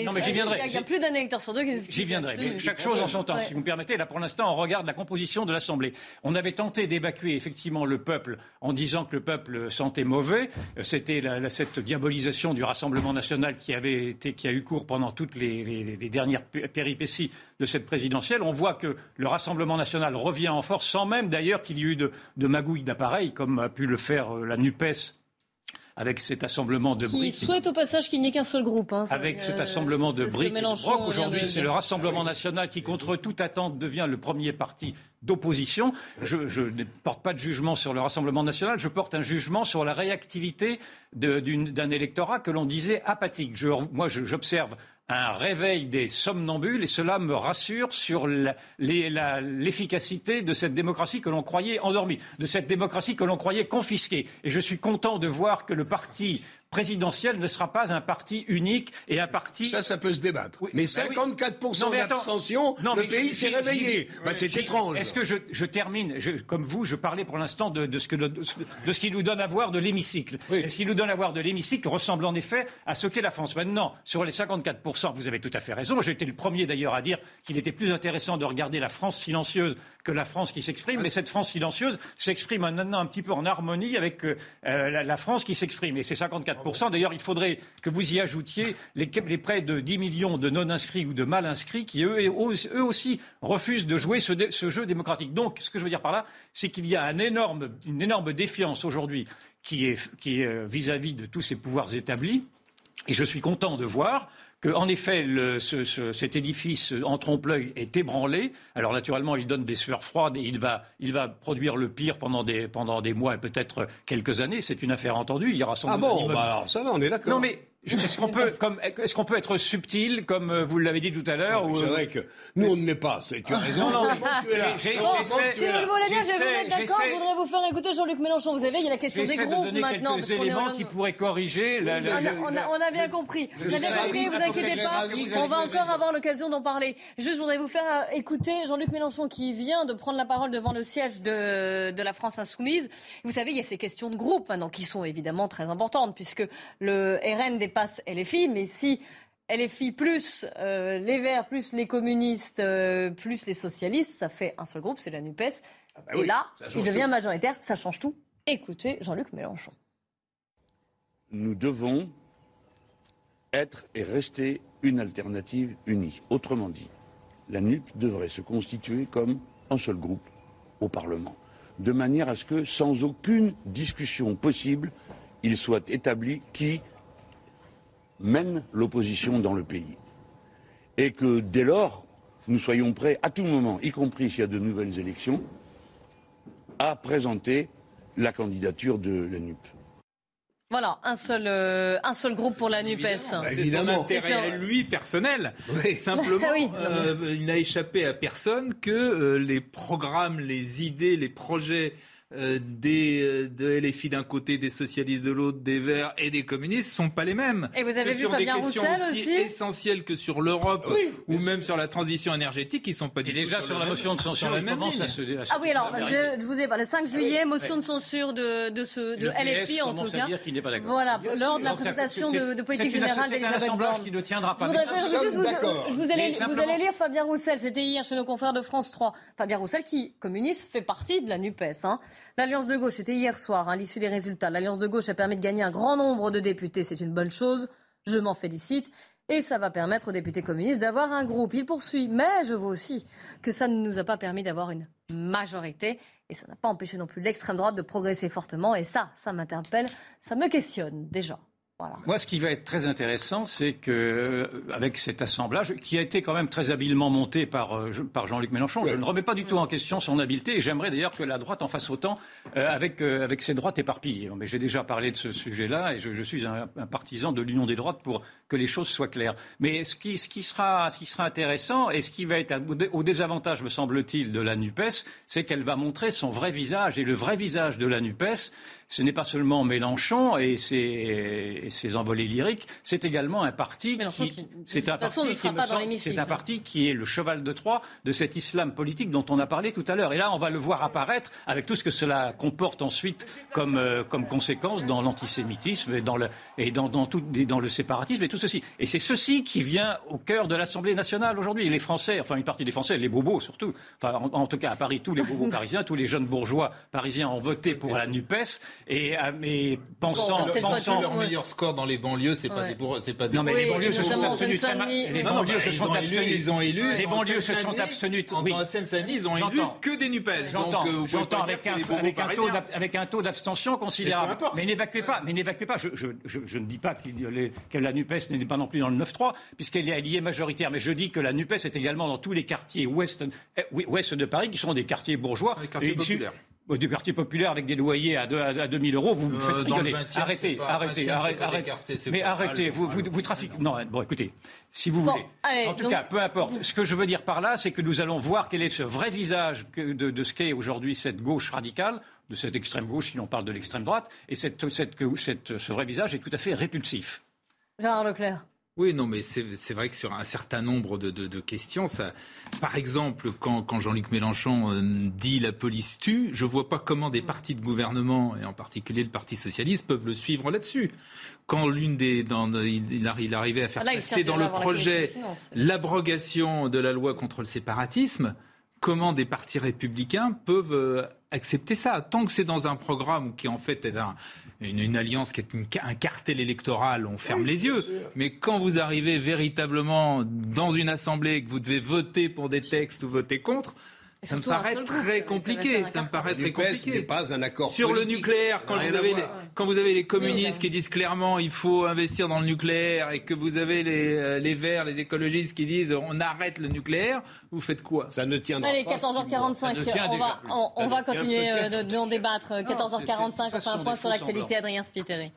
non, mais j'y viendrai. Il y a plus d'un électeur sur deux qui. J'y viendrai. Mais chaque chose en son temps. Si vous me permettez, là pour l'instant, on regarde la composition de l'Assemblée. On avait tenté d'évacuer effectivement le peuple en disant que le peuple sentait mauvais. C'était cette diabolisation du Rassemblement national qui avait été, qui a eu cours pendant toutes les, les dernières péripéties de cette présidentielle. On voit que le Rassemblement national revient en force, sans même d'ailleurs qu'il y ait eu de, de magouilles d'appareils, comme a pu le faire euh, la NUPES avec cet assemblement de briques. Qui souhaite au passage qu'il n'y ait qu'un seul groupe. Hein, avec cet assemblement de briques. Aujourd'hui, c'est le Rassemblement national qui, contre toute attente, devient le premier parti d'opposition. Je, ne porte pas de jugement sur le Rassemblement national, je porte un jugement sur la réactivité d'un électorat que l'on disait apathique. Je, moi, j'observe un réveil des somnambules et cela me rassure sur l'efficacité de cette démocratie que l'on croyait endormie, de cette démocratie que l'on croyait confisquée. Et je suis content de voir que le parti présidentielle ne sera pas un parti unique et un parti. Ça, ça peut se débattre. mais 54% ben d'abstention, le pays s'est réveillé. Bah, c'est étrange. Est-ce que je, je termine je, Comme vous, je parlais pour l'instant de, de, ce que, de, ce qui nous donne à voir de l'hémicycle. Et ce qui nous donne à voir de l'hémicycle ressemble en effet à ce qu'est la France. Maintenant, sur les 54%, vous avez tout à fait raison. J'ai été le premier d'ailleurs à dire qu'il était plus intéressant de regarder la France silencieuse que la France qui s'exprime. Mais cette France silencieuse s'exprime maintenant un petit peu en harmonie avec euh, la, France qui s'exprime. Et c'est 54% D'ailleurs, il faudrait que vous y ajoutiez les, près de 10 millions de non-inscrits ou de mal-inscrits qui, eux, aussi, refusent de jouer ce, jeu démocratique. Donc, ce que je veux dire par là, c'est qu'il y a une énorme défiance aujourd'hui qui est euh, vis-à-vis -vis de tous ces pouvoirs établis. Et je suis content de voir en effet, cet édifice en trompe-l'œil est ébranlé. Alors naturellement, il donne des sueurs froides et il va, il va produire le pire pendant des, pendant des mois et peut-être quelques années. C'est une affaire entendue. Il y aura ah bon, bah alors ça va, on est d'accord. Non mais Est-ce qu'on peut, comme, est-ce qu'on peut être subtil, comme euh, vous l'avez dit tout à l'heure C'est vrai que nous, on ne l'est pas. Tu as raison. Non, non, j'ai- Bon, j'essaie- si vous le voulez bien, je vais vous j'essaie- mettre d'accord. Je j'essaie- voudrais vous faire écouter Jean-Luc Mélenchon. Vous savez, il y a la question des J'essaie de groupes donner maintenant. quelques parce éléments en- qui pourraient corriger la, la- on, a, la- on a- on a bien compris. Je Vous avez compris, vous inquiétez pas. On va encore avoir l'occasion d'en parler. Juste, je voudrais vous faire euh, écouter Jean-Luc Mélenchon qui vient de prendre la parole devant le siège de, de la France Insoumise. Vous savez, il y a ces questions de groupe maintenant qui sont évidemment très importantes puisque le RN dépasse LFI, mais si LFI plus euh, les Verts, plus les communistes, euh, plus les socialistes, ça fait un seul groupe, c'est la NUPES. Et bah oui, là, il devient tout. majoritaire, ça change tout. Écoutez Jean-Luc Mélenchon. nous devons être et rester une alternative unie. Autrement dit, la NUP devrait se constituer comme un seul groupe au Parlement, de manière à ce que, sans aucune discussion possible, il soit établi qui mène l'opposition dans le pays. Et que dès lors, nous soyons prêts à tout moment, y compris s'il y a de nouvelles élections, à présenter la candidature de la NUP. Voilà, un seul, euh, un seul groupe pour la NUPES. C'est son intérêt à lui personnel. Simplement, Oui. euh, il n'a échappé à personne que euh, les programmes, les idées, les projets euh, des, euh, de LFI d'un côté, des socialistes de l'autre, des Verts et des communistes sont pas les mêmes. Et vous avez Que vu sur Fabien des questions Roussel aussi, aussi essentielles que sur l'Europe ou même sur la transition énergétique, ils sont pas du tout déjà sur la motion de censure, sur la même commence à se- à se- Ah oui, alors, je, je vous ai pas. Le 5 juillet, motion de censure de, de, ce, de Le PS LFI, en tout cas. dire qu'il n'est pas d'accord. Voilà, Bien lors sûr. de la présentation de, de politique générale d'Elisabeth Borne. qui ne tiendra pas. Vous, allez lire Fabien Roussel, c'était hier chez nos confrères de France 3. Fabien Roussel, qui, communiste, fait partie de la NUPES. Hein. L'Alliance de gauche, c'était hier soir, hein, l'issue des résultats. L'Alliance de gauche a permis de gagner un grand nombre de députés, c'est une bonne chose. Je m'en félicite. Et ça va permettre aux députés communistes d'avoir un groupe. Il poursuit. Mais je vois aussi que ça ne nous a pas permis d'avoir une majorité. Et ça n'a pas empêché non plus l'extrême droite de progresser fortement. Et ça, ça m'interpelle, ça me questionne déjà. Voilà. Moi, ce qui va être très intéressant, c'est que euh, avec cet assemblage, qui a été quand même très habilement monté par, euh, par Jean-Luc Mélenchon, je ne remets pas du tout en question son habileté, et j'aimerais d'ailleurs que la droite en fasse autant euh, avec, euh, avec ses droites éparpillées. Mais j'ai déjà parlé de ce sujet-là, et je, je suis un, un partisan de l'union des droites pour que les choses soient claires. Mais ce qui, ce qui, sera, ce qui sera intéressant, et ce qui va être au dé- au désavantage, me semble-t-il, de la NUPES, c'est qu'elle va montrer son vrai visage, et le vrai visage de la NUPES, ce n'est pas seulement Mélenchon et ses, et ses envolées lyriques, c'est également un parti Mélenchon qui, c'est un parti qui un parti est le cheval de Troie de cet islam politique dont on a parlé tout à l'heure. Et là, on va le voir apparaître avec tout ce que cela comporte ensuite comme, euh, comme conséquence dans l'antisémitisme et dans le, et dans, dans, tout, et dans le séparatisme et tout ceci. Et c'est ceci qui vient au cœur de l'Assemblée nationale aujourd'hui. Les Français, enfin une partie des Français, les bobos surtout, enfin en, en tout cas à Paris, tous les bobos parisiens, tous les jeunes bourgeois parisiens ont voté pour la NUPES et, euh, mais pensant, pensant leur meilleur score dans les banlieues, c'est pas des bourg- c'est pas des non, mais les banlieues se sont abstenues. Les banlieues se sont abstenues. ils ont élu. Les En banlieues se sont Seine-Saint-Denis, abstenues. en- Oui. Dans la Seine-Saint-Denis, ils ont élu J'entends. que des NUPES. J'entends, Donc, euh, j'entends avec un, taux parisiens. d'ab- avec un taux d'abstention considérable. Mais n'évacuez pas, mais n'évacuez pas. Je, ne dis pas que la NUPES n'est pas non plus dans le 9-3, puisqu'elle est alliée majoritaire. Mais je dis que la NUPES est également dans tous les quartiers ouest, ouest de Paris, qui sont des quartiers bourgeois. quartiers populaires. Du quartier populaire avec des loyers à, deux- à, à 2000 euros, vous me Euh, faites le rigoler. 20e, c'est arrêtez, arrêtez, 20e, c'est arrêtez, quartiers, Mais arrêtez, vous, vous, vous trafiquez. Non, bon, écoutez, si vous Bon, voulez. allez, en tout donc- cas, peu importe. Ce que je veux dire par là, c'est que nous allons voir quel est ce vrai visage que- de, de ce qu'est aujourd'hui cette gauche radicale, de cette extrême gauche, si l'on parle de l'extrême droite, et cette, cette, que- cette- ce vrai visage est tout à fait répulsif. Gérard Leclerc. Oui, non, mais c'est vrai que sur un certain nombre de, de- de questions, ça, par exemple, quand, quand Jean-Luc Mélenchon euh, dit la police tue, je vois pas comment des partis de gouvernement, et en particulier le Parti socialiste, peuvent le suivre là-dessus. Quand l'une des, dans, il, il arri- il arrivait à faire Ah, là, passer dans le projet l'abrogation de la loi contre le séparatisme, comment des partis républicains peuvent euh, accepter ça Tant que c'est dans un programme qui en fait est un- une, une alliance qui est une- un cartel électoral, on ferme les yeux. Mais quand vous arrivez véritablement dans une assemblée et que vous devez voter pour des textes ou voter contre, ça me paraît très compliqué. Ça me paraît très compliqué. n'est pas un accord Sur le nucléaire, quand vous, avez les, quand vous avez les communistes Oui, qui disent clairement il faut investir dans le nucléaire et que vous avez les, euh, les verts, les écologistes qui disent on arrête le nucléaire, vous faites quoi? Ça ne tiendra Allez, pas. 14h45, ne tient on déjà va, on, on va continuer euh, d'en débattre. c'est- 14h45, c'est- on fait un point sur l'actualité. Adrien Spiteri.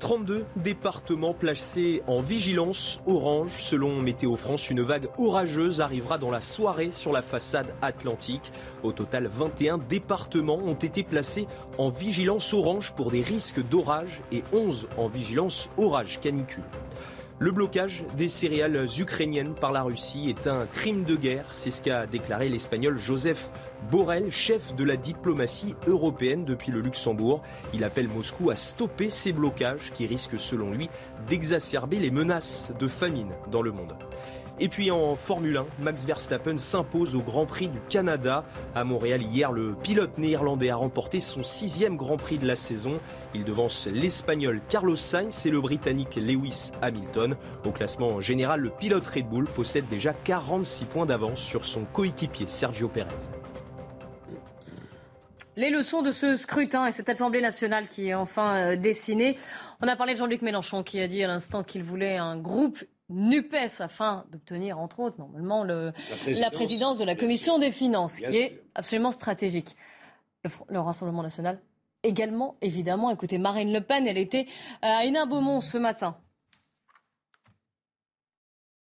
32 départements placés en vigilance orange. Selon Météo France, une vague orageuse arrivera dans la soirée sur la façade atlantique. Au total, 21 départements ont été placés en vigilance orange pour des risques d'orage et 11 en vigilance orage canicule. Le blocage des céréales ukrainiennes par la Russie est un crime de guerre, c'est ce qu'a déclaré l'espagnol Joseph Borrell, chef de la diplomatie européenne depuis le Luxembourg. Il appelle Moscou à stopper ces blocages qui risquent selon lui d'exacerber les menaces de famine dans le monde. Et puis en Formule 1, Max Verstappen s'impose au Grand Prix du Canada. À Montréal hier, le pilote néerlandais a remporté son sixième Grand Prix de la saison. Il devance l'Espagnol Carlos Sainz et le Britannique Lewis Hamilton. Au classement général, le pilote Red Bull possède déjà 46 points d'avance sur son coéquipier Sergio Pérez. Les leçons de ce scrutin et cette Assemblée nationale qui est enfin euh, dessinée. On a parlé de Jean-Luc Mélenchon qui a dit à l'instant qu'il voulait un groupe NUPES afin d'obtenir, entre autres, normalement, le, la, présidence, de la Commission des finances, qui est absolument stratégique. Le, Rassemblement national également, évidemment. Écoutez, Marine Le Pen, elle était à Hénin-Beaumont ce matin.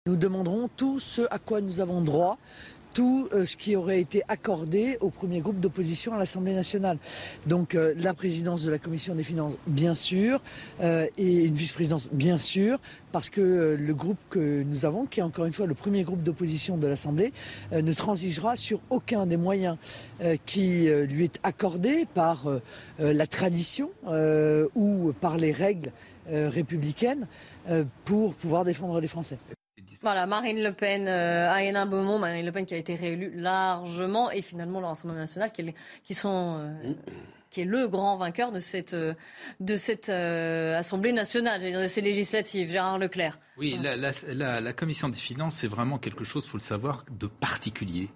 Nous demanderons tout ce à quoi nous avons droit tout euh, ce qui aurait été accordé au premier groupe d'opposition à l'Assemblée nationale. Donc euh, la présidence de la Commission des finances, bien sûr, euh, et une vice-présidence, bien sûr, parce que le groupe que nous avons, qui est encore une fois le premier groupe d'opposition de l'Assemblée, ne transigera sur aucun des moyens qui lui est accordé par la tradition ou par les règles républicaines pour pouvoir défendre les Français. Voilà, Marine Le Pen euh, à Hénin-Beaumont, Marine Le Pen qui a été réélue largement, et finalement le Rassemblement national qui, qui sont, euh, qui est le grand vainqueur de cette, euh, de cette Assemblée nationale, de ces législatives, Gérard Leclerc. Oui, la, la, la, commission des finances, c'est vraiment quelque chose, faut le savoir, de particulier.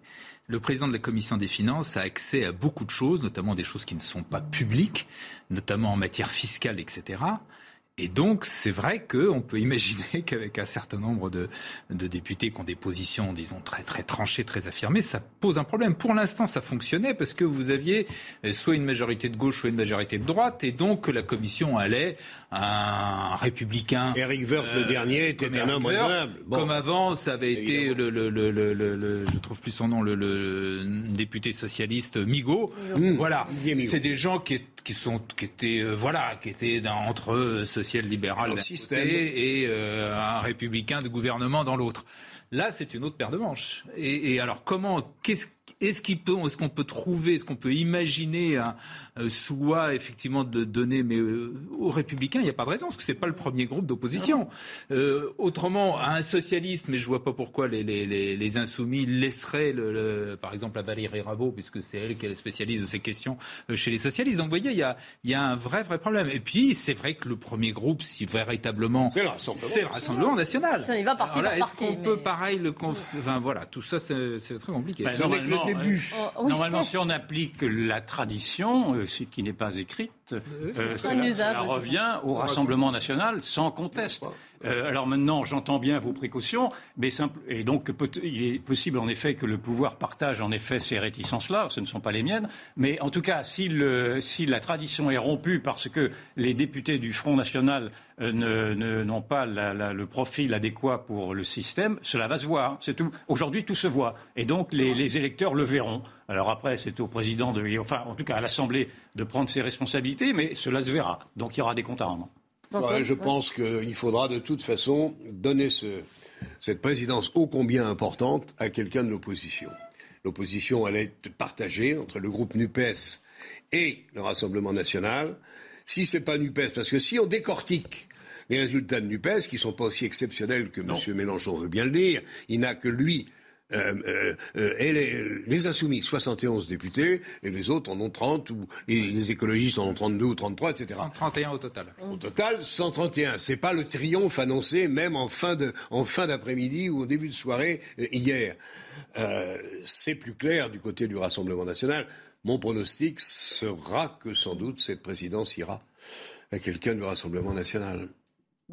Le président de la commission des finances a accès à beaucoup de choses, notamment des choses qui ne sont pas publiques, notamment en matière fiscale, etc. Et donc, c'est vrai qu'on peut imaginer qu'avec un certain nombre de, de, députés qui ont des positions, disons, très, très tranchées, très affirmées, ça pose un problème. Pour l'instant, ça fonctionnait parce que vous aviez euh, soit une majorité de gauche, soit une majorité de droite, et donc la commission allait un républicain. Eric Woerth, le euh, dernier, était un homme raisonnable. Comme avant, ça avait été le, le, le, le, je trouve plus son nom, le, député socialiste Migaud. Voilà, c'est des gens qui, qui sont, qui étaient, euh, voilà, qui étaient dans, entre eux social-libéral d'un côté et euh, un républicain de gouvernement dans l'autre. Là, c'est une autre paire de manches. Et, et alors, comment, qu'est-ce est-ce qu'on peut, est qu'on peut trouver, est-ce qu'on peut imaginer un euh, soit effectivement de donner, mais euh, aux républicains, il n'y a pas de raison, parce que c'est pas le premier groupe d'opposition. Euh, autrement, un socialiste, mais je vois pas pourquoi les, les, les, insoumis laisseraient, le, par exemple, à Valérie Rabault, puisque c'est elle qui est la spécialiste de ces questions chez les socialistes. Donc, vous voyez, il y a, il y a un vrai, vrai problème. Et puis, c'est vrai que le premier groupe, si véritablement, c'est le Rassemblement, national. Ça y va partie par Est-ce qu'on peut, pareil, le, enfin voilà, tout ça, c'est très compliqué. Oh, Normalement, si on applique la tradition, euh, ce qui n'est pas écrite, euh, cela, revient au Rassemblement national sans conteste. Euh, alors maintenant, j'entends bien vos précautions, mais simple, et donc il est possible en effet que le pouvoir partage en effet ces réticences-là. Ce ne sont pas les miennes, mais en tout cas, si, la tradition est rompue parce que les députés du Front national euh, n'ont pas le profil adéquat pour le système, cela va se voir. C'est tout. Aujourd'hui, tout se voit, et donc les, les électeurs le verront. Alors après, c'est au président de, enfin, en tout cas à l'Assemblée, de prendre ses responsabilités, mais cela se verra. Donc il y aura des comptes à rendre je pense qu'il faudra de toute façon donner cette présidence ô combien importante à quelqu'un de l'opposition. L'opposition, elle est partagée entre le groupe NUPES et le Rassemblement national. Si ce n'est pas NUPES, parce que si on décortique les résultats de NUPES, qui ne sont pas aussi exceptionnels que M. Mélenchon veut bien le dire, il n'a que lui euh, euh, euh, et les, les, insoumis, 71 députés, et les autres en ont 30, ou les, écologistes en ont 32 ou 33, etc. 131 au total. Au total, 131. C'est pas le triomphe annoncé même en fin de, en fin d'après-midi ou au début de soirée hier. c'est plus clair du côté du Rassemblement national. Mon pronostic sera que sans doute cette présidence ira à quelqu'un du Rassemblement national.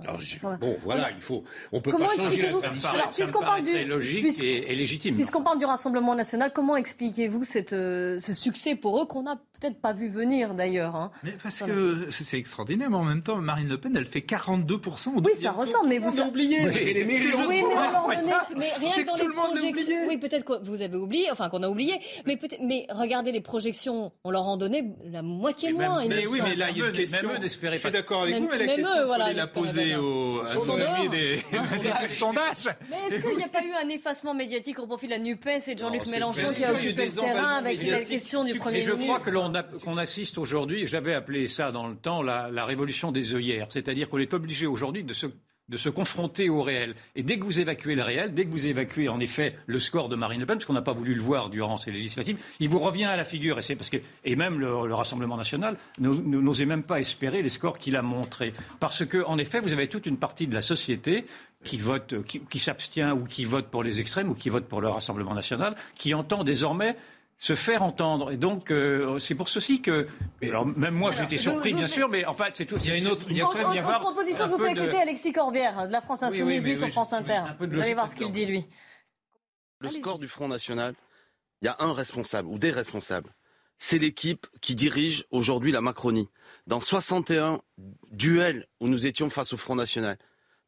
Alors, je- bon, voilà, il faut. On peut Comment pas changer la expliquez-vous- tradition. Alors, puisqu'on parle du- logique et, et légitime. Puisqu'on parle du Rassemblement national, comment expliquez-vous euh, ce succès pour eux qu'on n'a peut-être pas vu venir d'ailleurs hein Mais parce que c'est extraordinaire, mais en même temps, Marine Le Pen, elle fait 42% au Oui, ça ressemble, mais vous monde a oublié. Oui, Mais les oui, mais je à un comprends moment pas. donné, mais rien que dans tout les le monde projections. oublié. Oui, peut-être que vous avez oublié, enfin qu'on a oublié, mais peut-être, mais regardez les projections, on leur en donnait la moitié moins. mais oui, mais là, il y a une question. Je suis pas. d'accord avec vous, mais la question, la poser pas. aux, amis des, des sondages. Mais est-ce qu'il n'y a pas eu un effacement médiatique au profit de la NUPES et de Jean-Luc Mélenchon qui a occupé le terrain avec la question du Premier Et je ministre crois que l'on a- qu'on assiste aujourd'hui, j'avais appelé ça dans le temps la, la révolution des œillères, c'est-à-dire qu'on est obligé aujourd'hui de se de se confronter au réel. Et dès que vous évacuez le réel, dès que vous évacuez en effet le score de Marine Le Pen, parce qu'on n'a pas voulu le voir durant ces législatives, il vous revient à la figure. Et, c'est parce que, et même le, le Rassemblement national n'o- n'osait même pas espérer les scores qu'il a montrés. Parce que, en effet, vous avez toute une partie de la société qui s'abstient ou qui vote pour les extrêmes ou qui vote pour le Rassemblement national, qui entend désormais se faire entendre. Et donc, euh, c'est pour ceci que. Alors, même moi, j'ai Alors, été je- surpris, vous bien sûr, mais en fait, c'est tout. Il y a une autre. Il y a Autre, proposition, un je vous fais de- écouter Alexis Corbière de la France Oui, oui, Insoumise, mais lui, sur oui, France oui, Inter. Vous allez voir ce qu'il dit, lui. Le score du Front National, il y a un responsable ou des responsables. C'est l'équipe qui dirige aujourd'hui la Macronie. Dans 61 duels où nous étions face au Front National,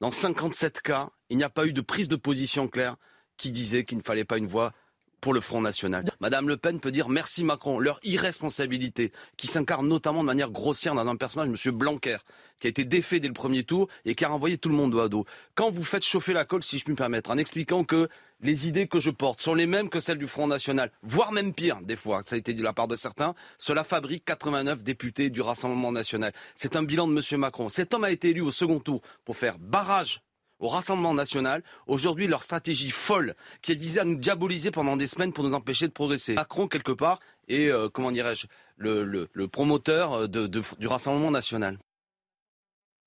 dans 57 cas, il n'y a pas eu de prise de position claire qui disait qu'il ne fallait pas une voix pour le Front National. Madame Le Pen peut dire merci Macron, leur irresponsabilité, qui s'incarne notamment de manière grossière dans un personnage, M. Blanquer, qui a été défait dès le premier tour et qui a renvoyé tout le monde dos à dos. Quand vous faites chauffer la colle, si je puis me permettre, en expliquant que les idées que je porte sont les mêmes que celles du Front National, voire même pire, des fois, ça a été dit de la part de certains, cela fabrique 89 députés du Rassemblement National. C'est un bilan de M. Macron. Cet homme a été élu au second tour pour faire barrage au Rassemblement national. Aujourd'hui, leur stratégie folle, qui est visée à nous diaboliser pendant des semaines pour nous empêcher de progresser. Macron, quelque part, est, euh, comment dirais-je, le, le- le promoteur de- de- du Rassemblement national.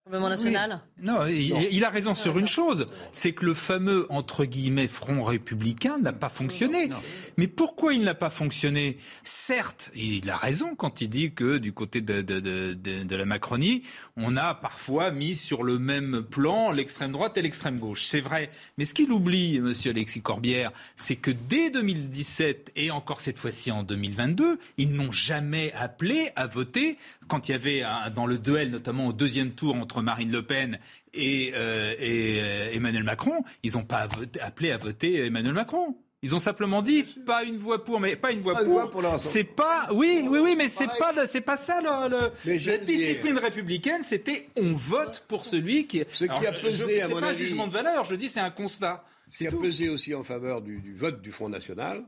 Rassemblement national Non, il, il a raison sur une chose, c'est que le fameux entre guillemets front républicain n'a pas fonctionné. Mais pourquoi il n'a pas fonctionné? Certes, il a raison quand il dit que du côté de, de, de, de- de la Macronie, on a parfois mis sur le même plan l'extrême droite et l'extrême gauche. C'est vrai. Mais ce qu'il oublie, Monsieur Alexis Corbière, c'est que dès 2017 et encore cette fois-ci en 2022, ils n'ont jamais appelé à voter quand il y avait un- dans le duel, notamment au deuxième tour entre Marine Le Pen et, euh, et, euh, Emmanuel Macron, ils n'ont pas appelé à voter Emmanuel Macron. Ils ont simplement dit pas une voix pour, mais pas une voix Pas pour. pour c'est pas, oui, oui, oui, mais c'est pas, c'est pas ça le, le- la dire- discipline républicaine. C'était on vote pour celui qui. Ce qui a pesé, je, à mon pas un jugement de valeur. Je dis c'est un constat. Ce qui a pesé aussi en faveur du, du vote du Front National,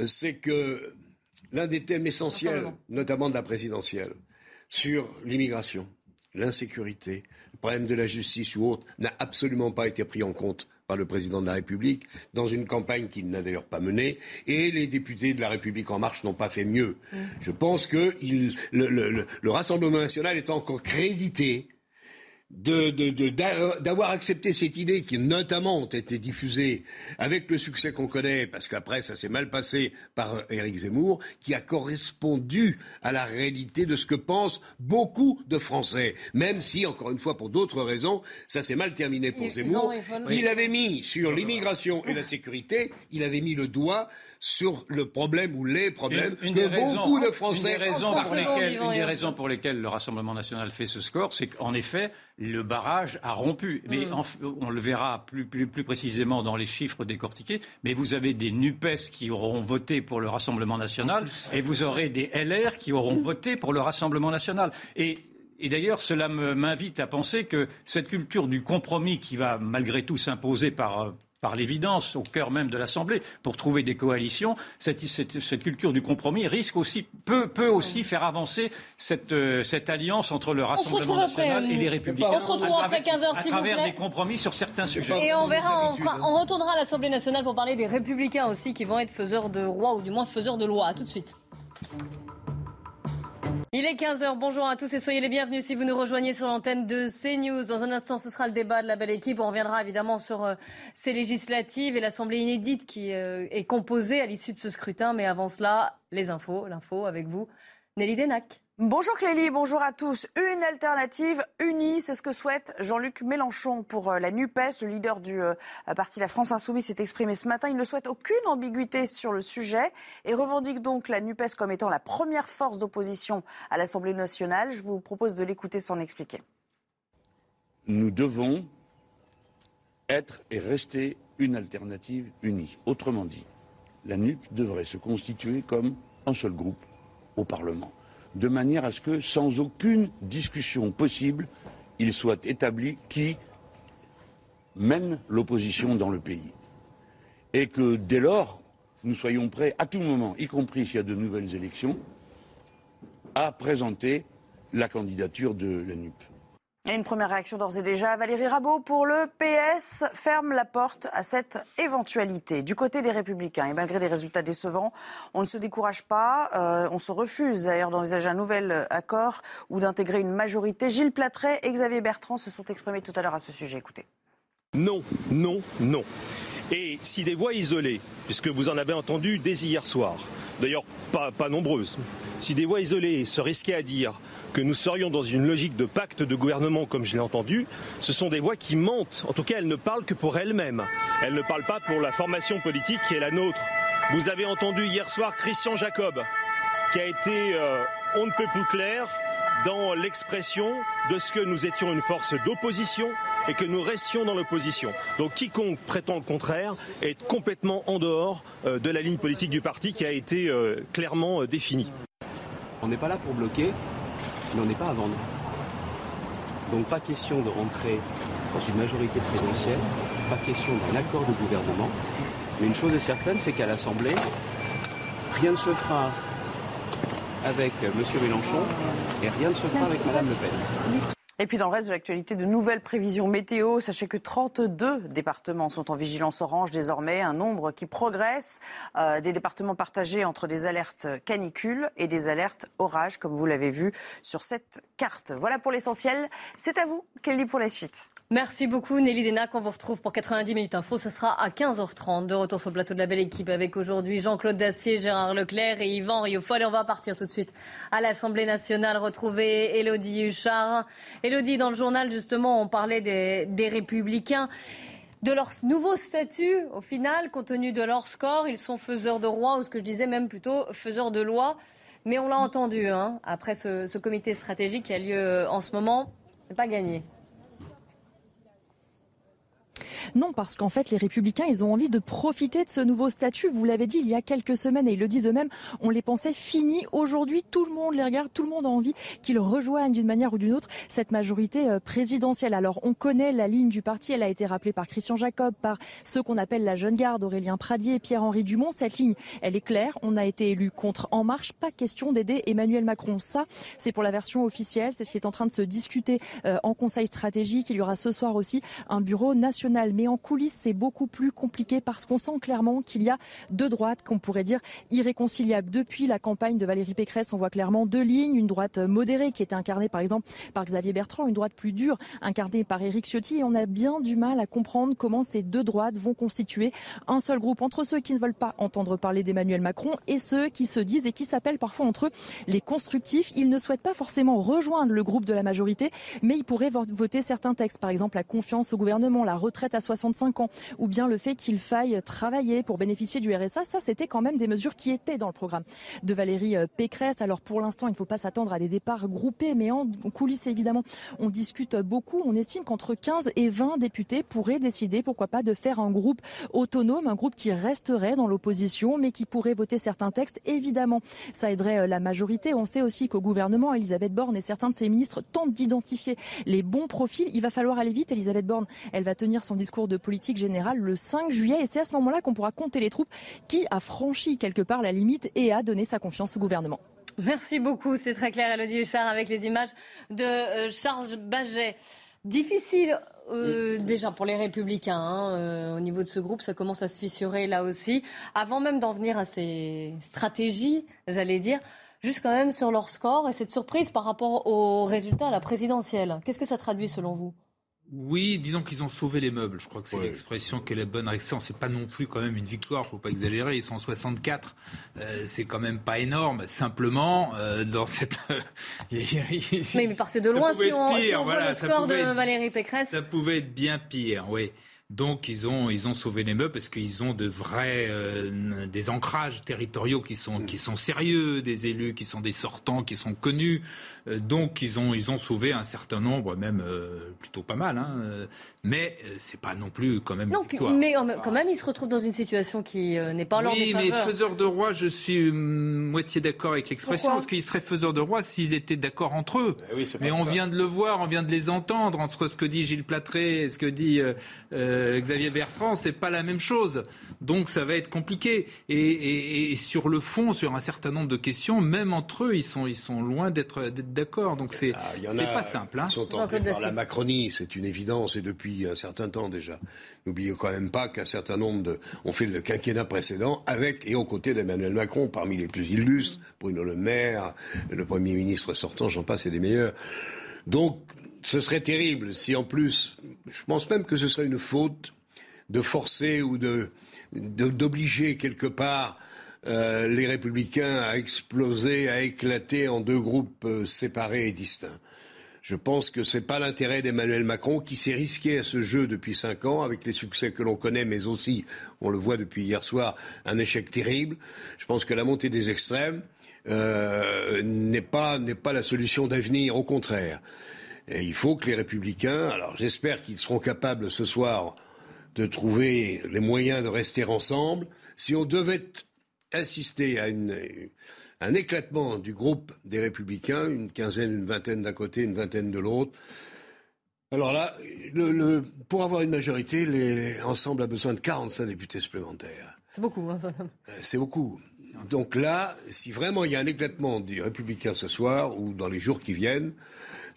euh, c'est que l'un des thèmes essentiels, notamment de la présidentielle, sur l'immigration, l'insécurité, le problème de la justice ou autre, n'a absolument pas été pris en compte par le président de la République dans une campagne qu'il n'a d'ailleurs pas menée et les députés de la République en marche n'ont pas fait mieux. Je pense que il- le, le- le- le Rassemblement national est encore crédité de- de- d'avoir accepté cette idée qui notamment ont été diffusées avec le succès qu'on connaît, parce qu'après ça s'est mal passé par Éric Zemmour, qui a correspondu à la réalité de ce que pensent beaucoup de Français, même si, encore une fois, pour d'autres raisons, ça s'est mal terminé pour Zemmour. Il avait mis sur l'immigration et la sécurité, il avait mis le doigt sur le problème ou les problèmes Une- une que raisons- beaucoup de une Français des raisons ont pour lesquelles, une des raisons pour lesquelles le Rassemblement national fait ce score, c'est qu'en effet, le barrage a rompu. Mais Mm. en on le verra plus, plus, plus précisément dans les chiffres décortiqués. Mais vous avez des NUPES qui auront voté pour le Rassemblement national et vous aurez des LR qui auront voté pour le Rassemblement national. Et et d'ailleurs, cela m'invite à penser que cette culture du compromis qui va malgré tout s'imposer par, euh, par l'évidence au cœur même de l'Assemblée pour trouver des coalitions, cette, cette- cette culture du compromis risque aussi, peut, peut aussi faire avancer cette, euh, cette alliance entre le Rassemblement après, national et les Républicains. on se retrouve à après travers- 15 heures, à vous travers plaît. des compromis sur certains sujets. Et on verra, on, fera- on retournera à l'Assemblée nationale pour parler des républicains aussi qui vont être faiseurs de roi ou du moins faiseurs de loi. À tout de suite. Il est 15h, bonjour à tous et soyez les bienvenus si vous nous rejoignez sur l'antenne de CNews. Dans un instant, ce sera le débat de la belle équipe. On reviendra évidemment sur euh, ces législatives et l'Assemblée inédite qui euh, est composée à l'issue de ce scrutin. Mais avant cela, les infos, l'info avec vous, Nelly Denac. Bonjour Clélie, bonjour à tous. Une alternative unie, c'est ce que souhaite Jean-Luc Mélenchon pour euh, la NUPES. Le leader du euh, parti La France Insoumise s'est exprimé ce matin. Il ne souhaite aucune ambiguïté sur le sujet et revendique donc la NUPES comme étant la première force d'opposition à l'Assemblée nationale. Je vous propose de l'écouter sans expliquer. Nous devons être et rester une alternative unie. Autrement dit, la NUP devrait se constituer comme un seul groupe au Parlement de manière à ce que, sans aucune discussion possible, il soit établi qui mène l'opposition dans le pays. Et que dès lors, nous soyons prêts à tout moment, y compris s'il y a de nouvelles élections, à présenter la candidature de la NUP une première réaction d'ores et déjà. Valérie Rabault pour le PS ferme la porte à cette éventualité. Du côté des Républicains, et malgré des résultats décevants, on ne se décourage pas. Euh, on se refuse d'ailleurs d'envisager un nouvel accord ou d'intégrer une majorité. Gilles Platret et Xavier Bertrand se sont exprimés tout à l'heure à ce sujet. Écoutez. Non, non, non. Et si des voix isolées, puisque vous en avez entendu dès hier soir, d'ailleurs pas, nombreuses, si des voix isolées se risquaient à dire que nous serions dans une logique de pacte de gouvernement comme je l'ai entendu, ce sont des voix qui mentent. En tout cas, elles ne parlent que pour elles-mêmes. Elles ne parlent pas pour la formation politique qui est la nôtre. Vous avez entendu hier soir Christian Jacob, qui a été euh, on ne peut plus clair dans l'expression de ce que nous étions une force d'opposition et que nous restions dans l'opposition. Donc quiconque prétend le contraire est complètement en dehors euh, de la ligne politique du parti qui a été euh, clairement définie. On n'est pas là pour bloquer, mais on n'est pas à vendre. Donc pas question de rentrer dans une majorité présidentielle, pas question d'un accord de gouvernement. Mais une chose est certaine, c'est qu'à l'Assemblée, rien ne se fera avec M. Mélenchon et rien ne se fera avec Mme Le Pen. Et puis dans le reste de l'actualité, de nouvelles prévisions météo. Sachez que 32 départements sont en vigilance orange désormais, un nombre qui progresse. Euh, des départements partagés entre des alertes canicules et des alertes orage, comme vous l'avez vu sur cette carte. Voilà pour l'essentiel. C'est à vous, Kelly, pour la suite. Merci beaucoup Nelly Denac. On vous retrouve pour 90 minutes info. Ce sera à 15h30. De retour sur le plateau de la belle équipe avec aujourd'hui Jean-Claude Dacier, Gérard Leclerc et Yvan Rioufol. Et on va partir tout de suite à l'Assemblée nationale retrouver Elodie Huchard. Elodie, dans le journal, justement, on parlait des, Républicains de leur nouveau statut, au final, compte tenu de leur score, ils sont faiseurs de roi, ou ce que je disais même plutôt faiseurs de loi. Mais on l'a entendu, hein, après ce, ce comité stratégique qui a lieu en ce moment, c'est pas gagné. Non, parce qu'en fait, les républicains, ils ont envie de profiter de ce nouveau statut. Vous l'avez dit il y a quelques semaines et ils le disent eux-mêmes, on les pensait finis. Aujourd'hui, tout le monde les regarde, tout le monde a envie qu'ils rejoignent d'une manière ou d'une autre cette majorité euh, présidentielle. Alors, on connaît la ligne du parti, elle a été rappelée par Christian Jacob, par ceux qu'on appelle la jeune garde, Aurélien Pradier, Pierre-Henri Dumont. Cette ligne, elle est claire. On a été élu contre En Marche. Pas question d'aider Emmanuel Macron. Ça, c'est pour la version officielle. C'est ce qui est en train de se discuter euh, en conseil stratégique. Il y aura ce soir aussi un bureau national mais en coulisses, c'est beaucoup plus compliqué parce qu'on sent clairement qu'il y a deux droites qu'on pourrait dire irréconciliables. Depuis la campagne de Valérie Pécresse, on voit clairement deux lignes. Une droite modérée qui était incarnée par exemple par Xavier Bertrand, une droite plus dure incarnée par Éric Ciotti. Et on a bien du mal à comprendre comment ces deux droites vont constituer un seul groupe entre ceux qui ne veulent pas entendre parler d'Emmanuel Macron et ceux qui se disent et qui s'appellent parfois entre eux les constructifs. Ils ne souhaitent pas forcément rejoindre le groupe de la majorité, mais ils pourraient voter certains textes, par exemple la confiance au gouvernement, la retraite à 65 ans, ou bien le fait qu'il faille travailler pour bénéficier du RSA. Ça, c'était quand même des mesures qui étaient dans le programme de Valérie euh, Pécresse. Alors pour l'instant, il ne faut pas s'attendre à des départs groupés, mais en coulisses, évidemment, on discute beaucoup. On estime qu'entre 15 et 20 députés pourraient décider, pourquoi pas, de faire un groupe autonome, un groupe qui resterait dans l'opposition, mais qui pourrait voter certains textes. Évidemment, ça aiderait euh, la majorité. On sait aussi qu'au gouvernement, Elisabeth Borne et certains de ses ministres tentent d'identifier les bons profils. Il va falloir aller vite. Elisabeth Borne, elle va tenir son discours de politique générale le 5 juillet et c'est à ce moment-là qu'on pourra compter les troupes qui a franchi quelque part la limite et a donné sa confiance au gouvernement. Merci beaucoup, c'est très clair, Elodie Huchard, avec les images de euh, Charles Baget. Difficile euh, déjà pour les républicains, hein, euh, au niveau de ce groupe, ça commence à se fissurer là aussi. Avant même d'en venir à ces stratégies, j'allais dire, juste quand même sur leur score et cette surprise par rapport aux résultats à la présidentielle. Qu'est-ce que ça traduit selon vous? Oui, disons qu'ils ont sauvé les meubles. Je crois que c'est l'expression qui est la bonne réaction. C'est pas non plus quand même une victoire, faut pas exagérer. Ils sont 64, euh, c'est quand même pas énorme. Simplement, euh, dans cette. mais il partait de loin si on, si on voit le score de Valérie Pécresse. Ça pouvait être bien pire, oui. Donc ils ont ils ont sauvé les meubles parce qu'ils ont de vrais euh, des ancrages territoriaux qui sont qui sont sérieux, des élus qui sont des sortants, qui sont connus. Euh, donc ils ont ils ont sauvé un certain nombre, même euh, plutôt pas mal. Hein, mais c'est pas non plus quand même. Non, mais quand même ils se retrouvent dans une situation qui n'est pas leur Oui, mais faiseur de roi, je suis hum, moitié d'accord avec l'expression parce qu'ils seraient faiseurs de roi s'ils étaient d'accord entre eux. Eh mais on vient de le voir, on vient de les entendre entre ce que dit Gilles Platré et ce que dit. Euh, Xavier Bertrand, c'est pas la même chose. Donc ça va être compliqué. Et, sur le fond, sur un certain nombre de questions, même entre eux, ils sont, ils sont loin d'être d'accord. Donc c'est pas simple. Hein. Ils sont tentés par la Macronie, c'est une évidence, et depuis un certain temps déjà. N'oubliez quand même pas qu'un certain nombre de... ont fait le quinquennat précédent avec et aux côtés d'Emmanuel Macron, parmi les plus illustres, Bruno Le Maire, le Premier ministre sortant, j'en passe, et des meilleurs. Donc, ce serait terrible si en plus, je pense même que ce serait une faute de forcer ou de d'obliger quelque part euh, les républicains à exploser, à éclater en deux groupes euh, séparés et distincts. Je pense que ce n'est pas l'intérêt d'Emmanuel Macron qui s'est risqué à ce jeu depuis cinq ans avec les succès que l'on connaît, mais aussi, on le voit depuis hier soir, un échec terrible. Je pense que la montée des extrêmes euh, n'est pas n'est pas la solution d'avenir, au contraire. Et il faut que les républicains, alors j'espère qu'ils seront capables ce soir de trouver les moyens de rester ensemble. Si on devait assister à un éclatement du groupe des Républicains, une quinzaine, une vingtaine d'un côté, une vingtaine de l'autre, alors là, pour avoir une majorité, les, Ensemble a besoin de 45 députés supplémentaires. C'est beaucoup. Hein, euh, C'est beaucoup. Donc là, si vraiment il y a un éclatement des Républicains ce soir ou dans les jours qui viennent,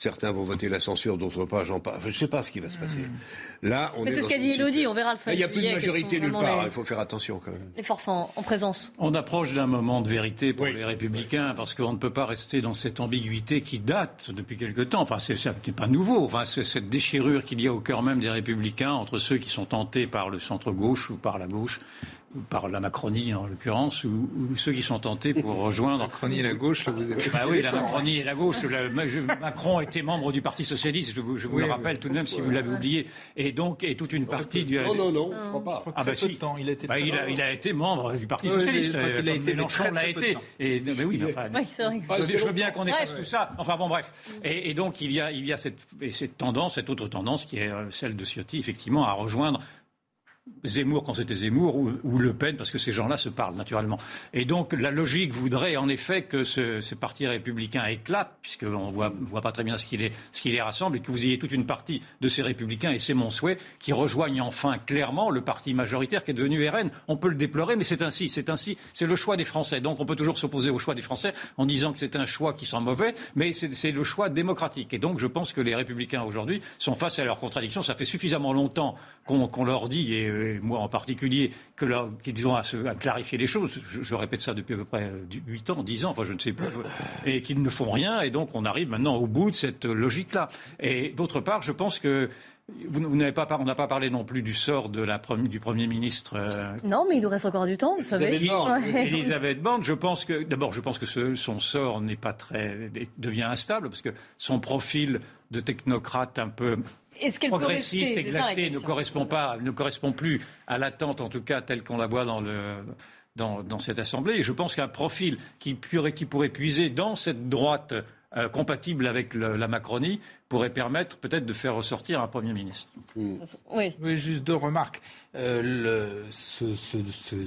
Certains vont voter la censure, d'autres pas, j'en parle. je ne sais pas ce qui va se passer. Hmm. Là, on est. C'est ce qu'a dit Elodie, on verra le 5 Il n'y a plus de majorité nulle part, il faut faire attention quand même. Les forces en, présence. On approche d'un moment de vérité pour les Républicains, parce qu'on ne peut pas rester dans cette ambiguïté qui date depuis quelque temps. Enfin, ce n'est pas nouveau. Enfin, c'est cette déchirure qu'il y a au cœur même des Républicains entre ceux qui sont tentés par le centre-gauche ou par la gauche par la Macronie en l'occurrence, ou, ceux qui sont tentés pour rejoindre. La Macronie et la gauche, là, vous êtes. Bah oui, la Macronie et la gauche. Macron était membre du Parti socialiste, je vous, je vous le rappelle tout de même si vous l'avez oublié, et donc et toute une partie du. Non, non, non, je crois pas. Ah bah si. il, a été bah, il, a, il, a, été membre du Parti socialiste. Il a été Mélenchon l'a été. Et mais oui, enfin, je, veux bien qu'on efface tout ça. Enfin bon, bref. Et, et, donc il y a, il y a cette, cette tendance, cette autre tendance qui est euh, celle de Ciotti, effectivement, à rejoindre Zemmour quand c'était Zemmour ou, Le Pen, parce que ces gens-là se parlent naturellement. Et donc la logique voudrait en effet que ce, ces partis républicains éclatent, puisqu'on ne voit, pas très bien ce qui, les, ce rassemble, et que vous ayez toute une partie de ces républicains, et c'est mon souhait, qui rejoignent enfin clairement le parti majoritaire qui est devenu RN. On peut le déplorer, mais c'est ainsi, c'est ainsi, c'est le choix des Français. Donc on peut toujours s'opposer au choix des Français en disant que c'est un choix qui sent mauvais, mais c'est le choix démocratique. Et donc je pense que les républicains aujourd'hui sont face à leurs contradictions. Ça fait suffisamment longtemps qu'on leur dit, moi en particulier, qu'ils ont à, à, clarifier les choses. Je, répète ça depuis à peu près 8 ans, 10 ans, enfin je ne sais plus, et qu'ils ne font rien, et donc on arrive maintenant au bout de cette logique-là. Et d'autre part, je pense que vous, n'avez pas, on n'a pas parlé non plus du sort de la, du Premier ministre. Euh, non, mais il nous reste encore du temps, vous savez. Elisabeth Borne, je pense que, d'abord, je pense que son sort n'est pas très, devient instable, parce que son profil de technocrate un peu progressiste et glacé ne correspond pas, ne correspond plus à l'attente, en tout cas telle qu'on la voit dans le. Dans, dans cette Assemblée. Et je pense qu'un profil qui, qui pourrait puiser dans cette droite euh, compatible avec la Macronie pourrait permettre peut-être de faire ressortir un Premier ministre. Oui. oui. Juste deux remarques. Euh, le, ce, ce,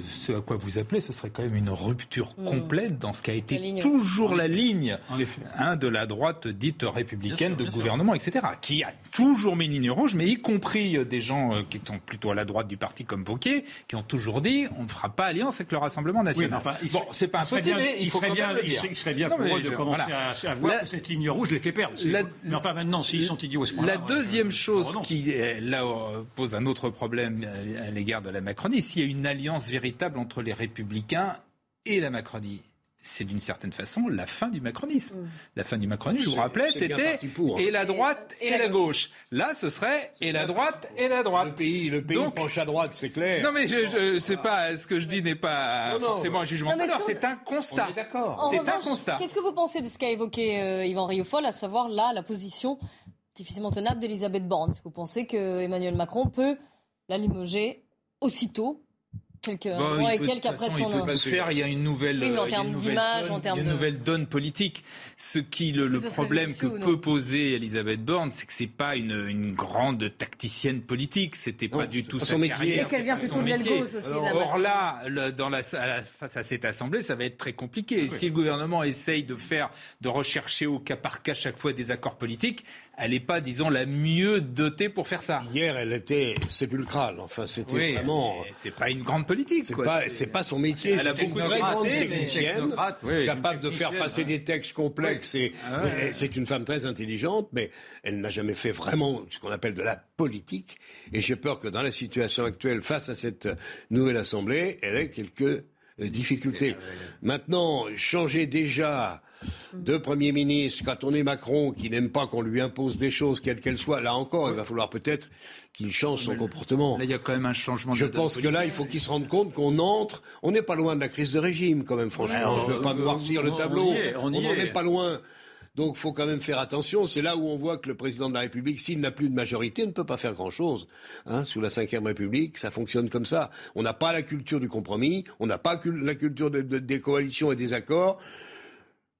ce, à quoi vous appelez, ce serait quand même une rupture mm. complète dans ce qui a été toujours la ligne hein, de la droite dite républicaine de gouvernement, etc., qui a toujours mis une ligne rouge, mais y compris euh, des gens euh, qui sont plutôt à la droite du parti comme Vauquier, qui ont toujours dit on ne fera pas alliance avec le Rassemblement national. enfin, bon, c'est pas impossible, mais il, serait bien, il, serait bien, pour eux de commencer à, voir que cette ligne rouge les fait perdre. mais enfin maintenant, s'ils sont idiots La deuxième chose qui là pose un autre problème à l'égard de la Macronie, s'il y a une alliance véritable entre les républicains et la Macronie. c'est d'une certaine façon la fin du macronisme. Mm. La fin du macronisme, je vous rappelais, c'était pour. et la droite et, la gauche. Là, ce serait et la droite et la droite. Le pays, le pays Donc- penche à droite, c'est clair. Non mais je, je c'est pas ce que je dis n'est pas Non, non. forcément un jugement Non, de c'est un constat. On est d'accord. En C'est un revanche, constat. Qu'est-ce que vous pensez de ce qu'a évoqué euh, Yvan Rioufol, à savoir là la position difficilement tenable d'Elisabeth Borne? Est-ce que vous pensez que Emmanuel Macron peut la limoger aussitôt quelques un Bon, mois et quelques après façon, son il peut faire. Il y a une nouvelle, Oui, mais en termes une nouvelle d'image, donne, en termes il y a une de- nouvelle donne politique. Ce qui le, le problème que peut poser Elisabeth Borne, c'est que c'est pas une, une grande tacticienne politique. C'était pas du tout son métier. Et qu'elle vient plutôt de l'aile gauche aussi, Alors, Or là, le- dans la, à la- face à cette assemblée, ça va être très compliqué. Si le gouvernement essaye de faire, de rechercher au cas par cas chaque fois des accords politiques, elle n'est pas, disons, la mieux dotée pour faire ça. Hier, elle était sépulcrale. Enfin, c'était Oui, vraiment. c'est pas une grande politique. C'est pas, c'est pas son métier. Elle a beaucoup de vraie grande technicienne, oui, capable de faire passer ouais. des textes complexes. Et, Ah ouais. c'est une femme très intelligente, mais elle n'a jamais fait vraiment ce qu'on appelle de la politique. Et j'ai peur que dans la situation actuelle, face à cette nouvelle assemblée, elle ait quelques euh, difficultés. Maintenant, changer déjà de Premier ministre quand on est Macron qui n'aime pas qu'on lui impose des choses, quelles qu'elles soient, là encore, il va falloir peut-être qu'il change son comportement. Là, il y a quand même un changement de Je pense que là, il faut qu'il se rende compte qu'on entre. On n'est pas loin de la crise de régime, quand même, franchement. Ouais, je ne veux pas on- noircir le tableau. on n'en est. est pas loin. Donc, faut quand même faire attention. C'est là où on voit que le président de la République, s'il n'a plus de majorité, ne peut pas faire grand-chose. Hein, sous la Ve République, ça fonctionne comme ça. On n'a pas la culture du compromis, on n'a pas la culture de- de- des coalitions et des accords.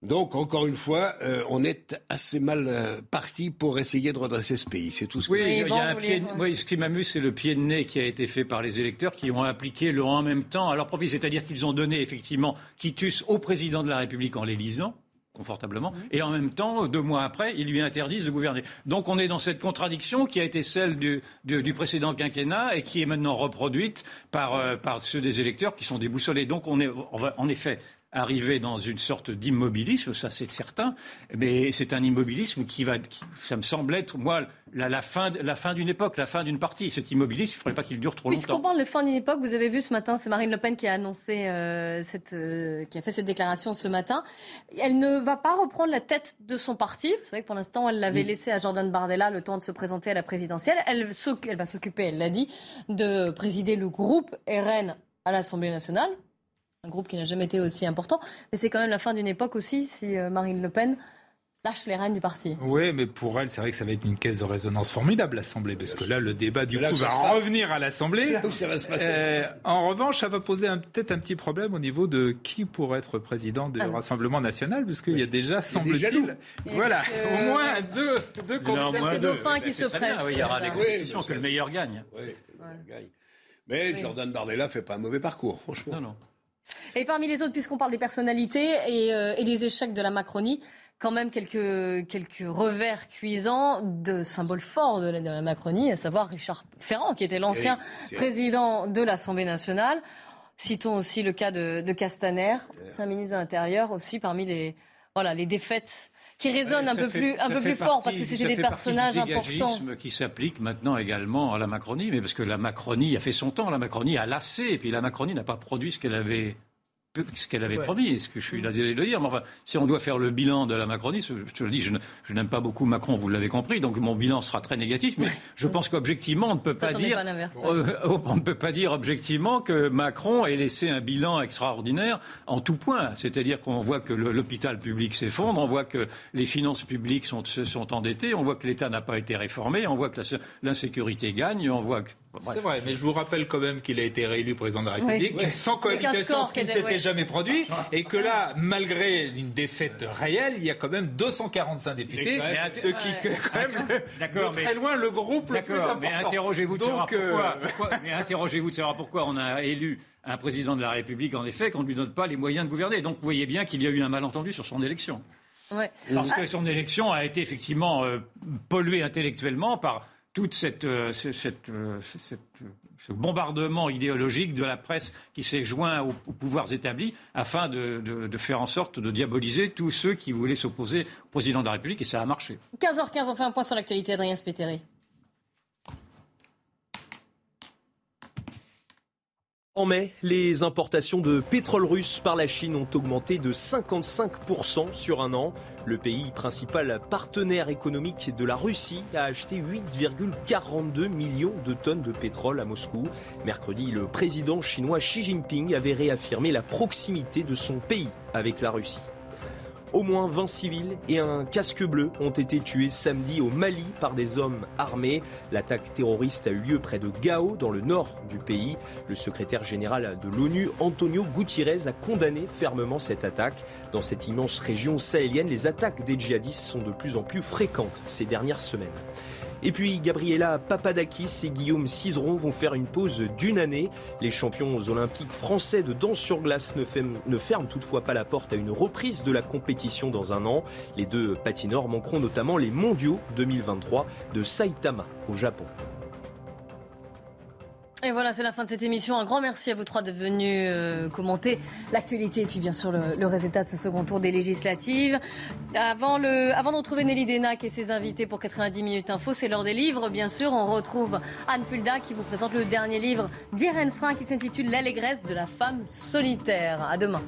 Donc, encore une fois, euh, on est assez mal euh, parti pour essayer de redresser ce pays. C'est tout ce que Oui, je il y veux a dire. un pied, oui, ce qui m'amuse, c'est le pied de nez qui a été fait par les électeurs qui ont appliqué le en même temps à leur profit. C'est-à-dire qu'ils ont donné effectivement quitus au président de la République en l'élisant confortablement, et en même temps, deux mois après, ils lui interdisent de gouverner. Donc on est dans cette contradiction qui a été celle du, du- du précédent quinquennat et qui est maintenant reproduite par, euh, par ceux des électeurs qui sont déboussolés. Donc on est on va, en effet arriver dans une sorte d'immobilisme, ça c'est certain, mais c'est un immobilisme qui va, qui- ça me semble être, moi, la, la fin, la fin d'une époque, la fin d'une partie. Cet immobilisme, il ne faudrait pas qu'il dure trop Puisqu'on longtemps. parle de fin d'une époque, vous avez vu ce matin, c'est Marine Le Pen qui a annoncé euh, cette, euh, qui a fait cette déclaration ce matin. Elle ne va pas reprendre la tête de son parti. Vous savez que pour l'instant, elle l'avait laissé à Jordan Bardella le temps de se présenter à la présidentielle. Elle, elle va s'occuper, elle l'a dit, de présider le groupe RN à l'Assemblée nationale. Un groupe qui n'a jamais été aussi important. Mais c'est quand même la fin d'une époque aussi si euh, Marine Le Pen lâche les rênes du parti. Oui, mais pour elle, c'est vrai que ça va être une caisse de résonance formidable, l'Assemblée, parce que là, le débat, du coup, va revenir à C'est l'Assemblée. là où ça va se passer. Euh, en revanche, ça va poser peut-être un petit problème au niveau de qui pourrait être président du Ah, Rassemblement national, puisqu'il y a déjà, semble-t-il, voilà, Euh, au moins deux, deux candidats. deux. dauphins qui c'est se pressent. oui, il y aura des Oui, compétitions, mais que le meilleur gagne. Oui, il gagne. Mais Jordan Bardella fait pas un mauvais parcours, franchement. Non, non. Et parmi les autres, puisqu'on parle des personnalités et, euh, et des échecs de la Macronie, quand même quelques, quelques revers cuisants de symboles forts de la, de la Macronie, à savoir Richard Ferrand, qui était l'ancien président de l'Assemblée nationale. Citons aussi le cas de, de Castaner, ancien ministre de l'Intérieur, aussi parmi les, voilà, les défaites qui résonnent Ouais, un peu fait- plus, un peu fort, parce que c'était des personnages importants. qui s'applique maintenant également à la Macronie, mais parce que la Macronie a fait son temps, la Macronie a lassé, et puis la Macronie n'a pas produit ce qu'elle avait ce qu'elle avait promis, est-ce que je suis désolé de le dire, mais enfin, si on doit faire le bilan de la Macronie, je te le dis, je, n'aime pas beaucoup Macron, vous l'avez compris, donc mon bilan sera très négatif, mais je pense qu'objectivement, on ne peut pas dire, pas euh, on ne peut pas dire objectivement que Macron ait laissé un bilan extraordinaire en tout point. C'est-à-dire qu'on voit que l'hôpital public s'effondre, on voit que les finances publiques sont, se sont endettées, on voit que l'État n'a pas été réformé, on voit que l'insécurité gagne, on voit que... C'est vrai, mais je vous rappelle quand même qu'il a été réélu président de la. République Oui. sans cohabitation, ce qui ne s'était ouais. jamais produit, et que là, malgré une défaite réelle, il y a quand même 245 députés, ce qui est quand même le- D'accord, de mais- très loin le groupe le plus D'accord, important. mais interrogez-vous de savoir Donc, euh, pourquoi. pourquoi- mais interrogez-vous de savoir pourquoi on a élu un président de la République, en effet, qu'on ne lui donne pas les moyens de gouverner. Donc vous voyez bien qu'il y a eu un malentendu sur son élection. Ouais. Parce que son élection a été effectivement euh, polluée intellectuellement par toute cette, euh, ce- cette, euh, ce- cette, euh, ce bombardement idéologique de la presse qui s'est joint aux, pouvoirs établis afin de, de- de faire en sorte de diaboliser tous ceux qui voulaient s'opposer au président de la République et ça a marché. 15h15, on fait un point sur l'actualité. Adrien Spétéré. En mai, les importations de pétrole russe par la Chine ont augmenté de 55% sur un an. Le pays principal partenaire économique de la Russie a acheté 8,42 millions de tonnes de pétrole à Moscou. Mercredi, le président chinois Xi Jinping avait réaffirmé la proximité de son pays avec la Russie. Au moins 20 civils et un casque bleu ont été tués samedi au Mali par des hommes armés. L'attaque terroriste a eu lieu près de Gao, dans le nord du pays. Le secrétaire général de l'ONU, Antonio Gutiérrez, a condamné fermement cette attaque. Dans cette immense région sahélienne, les attaques des djihadistes sont de plus en plus fréquentes ces dernières semaines. Et puis Gabriela Papadakis et Guillaume Cizeron vont faire une pause d'une année. Les champions olympiques français de danse sur glace ne, ferment toutefois pas la porte à une reprise de la compétition dans un an. Les deux patineurs manqueront notamment les mondiaux 2023 de Saitama au Japon. Et voilà, c'est la fin de cette émission. Un grand merci à vous trois d'être venus euh, commenter l'actualité et puis bien sûr le, résultat de ce second tour des législatives. Avant, de retrouver Nelly Denac et ses invités pour 90 minutes info, c'est l'heure des livres. Bien sûr, on retrouve Anne Fulda qui vous présente le dernier livre d'Irène Frein qui s'intitule L'allégresse de la femme solitaire. À demain.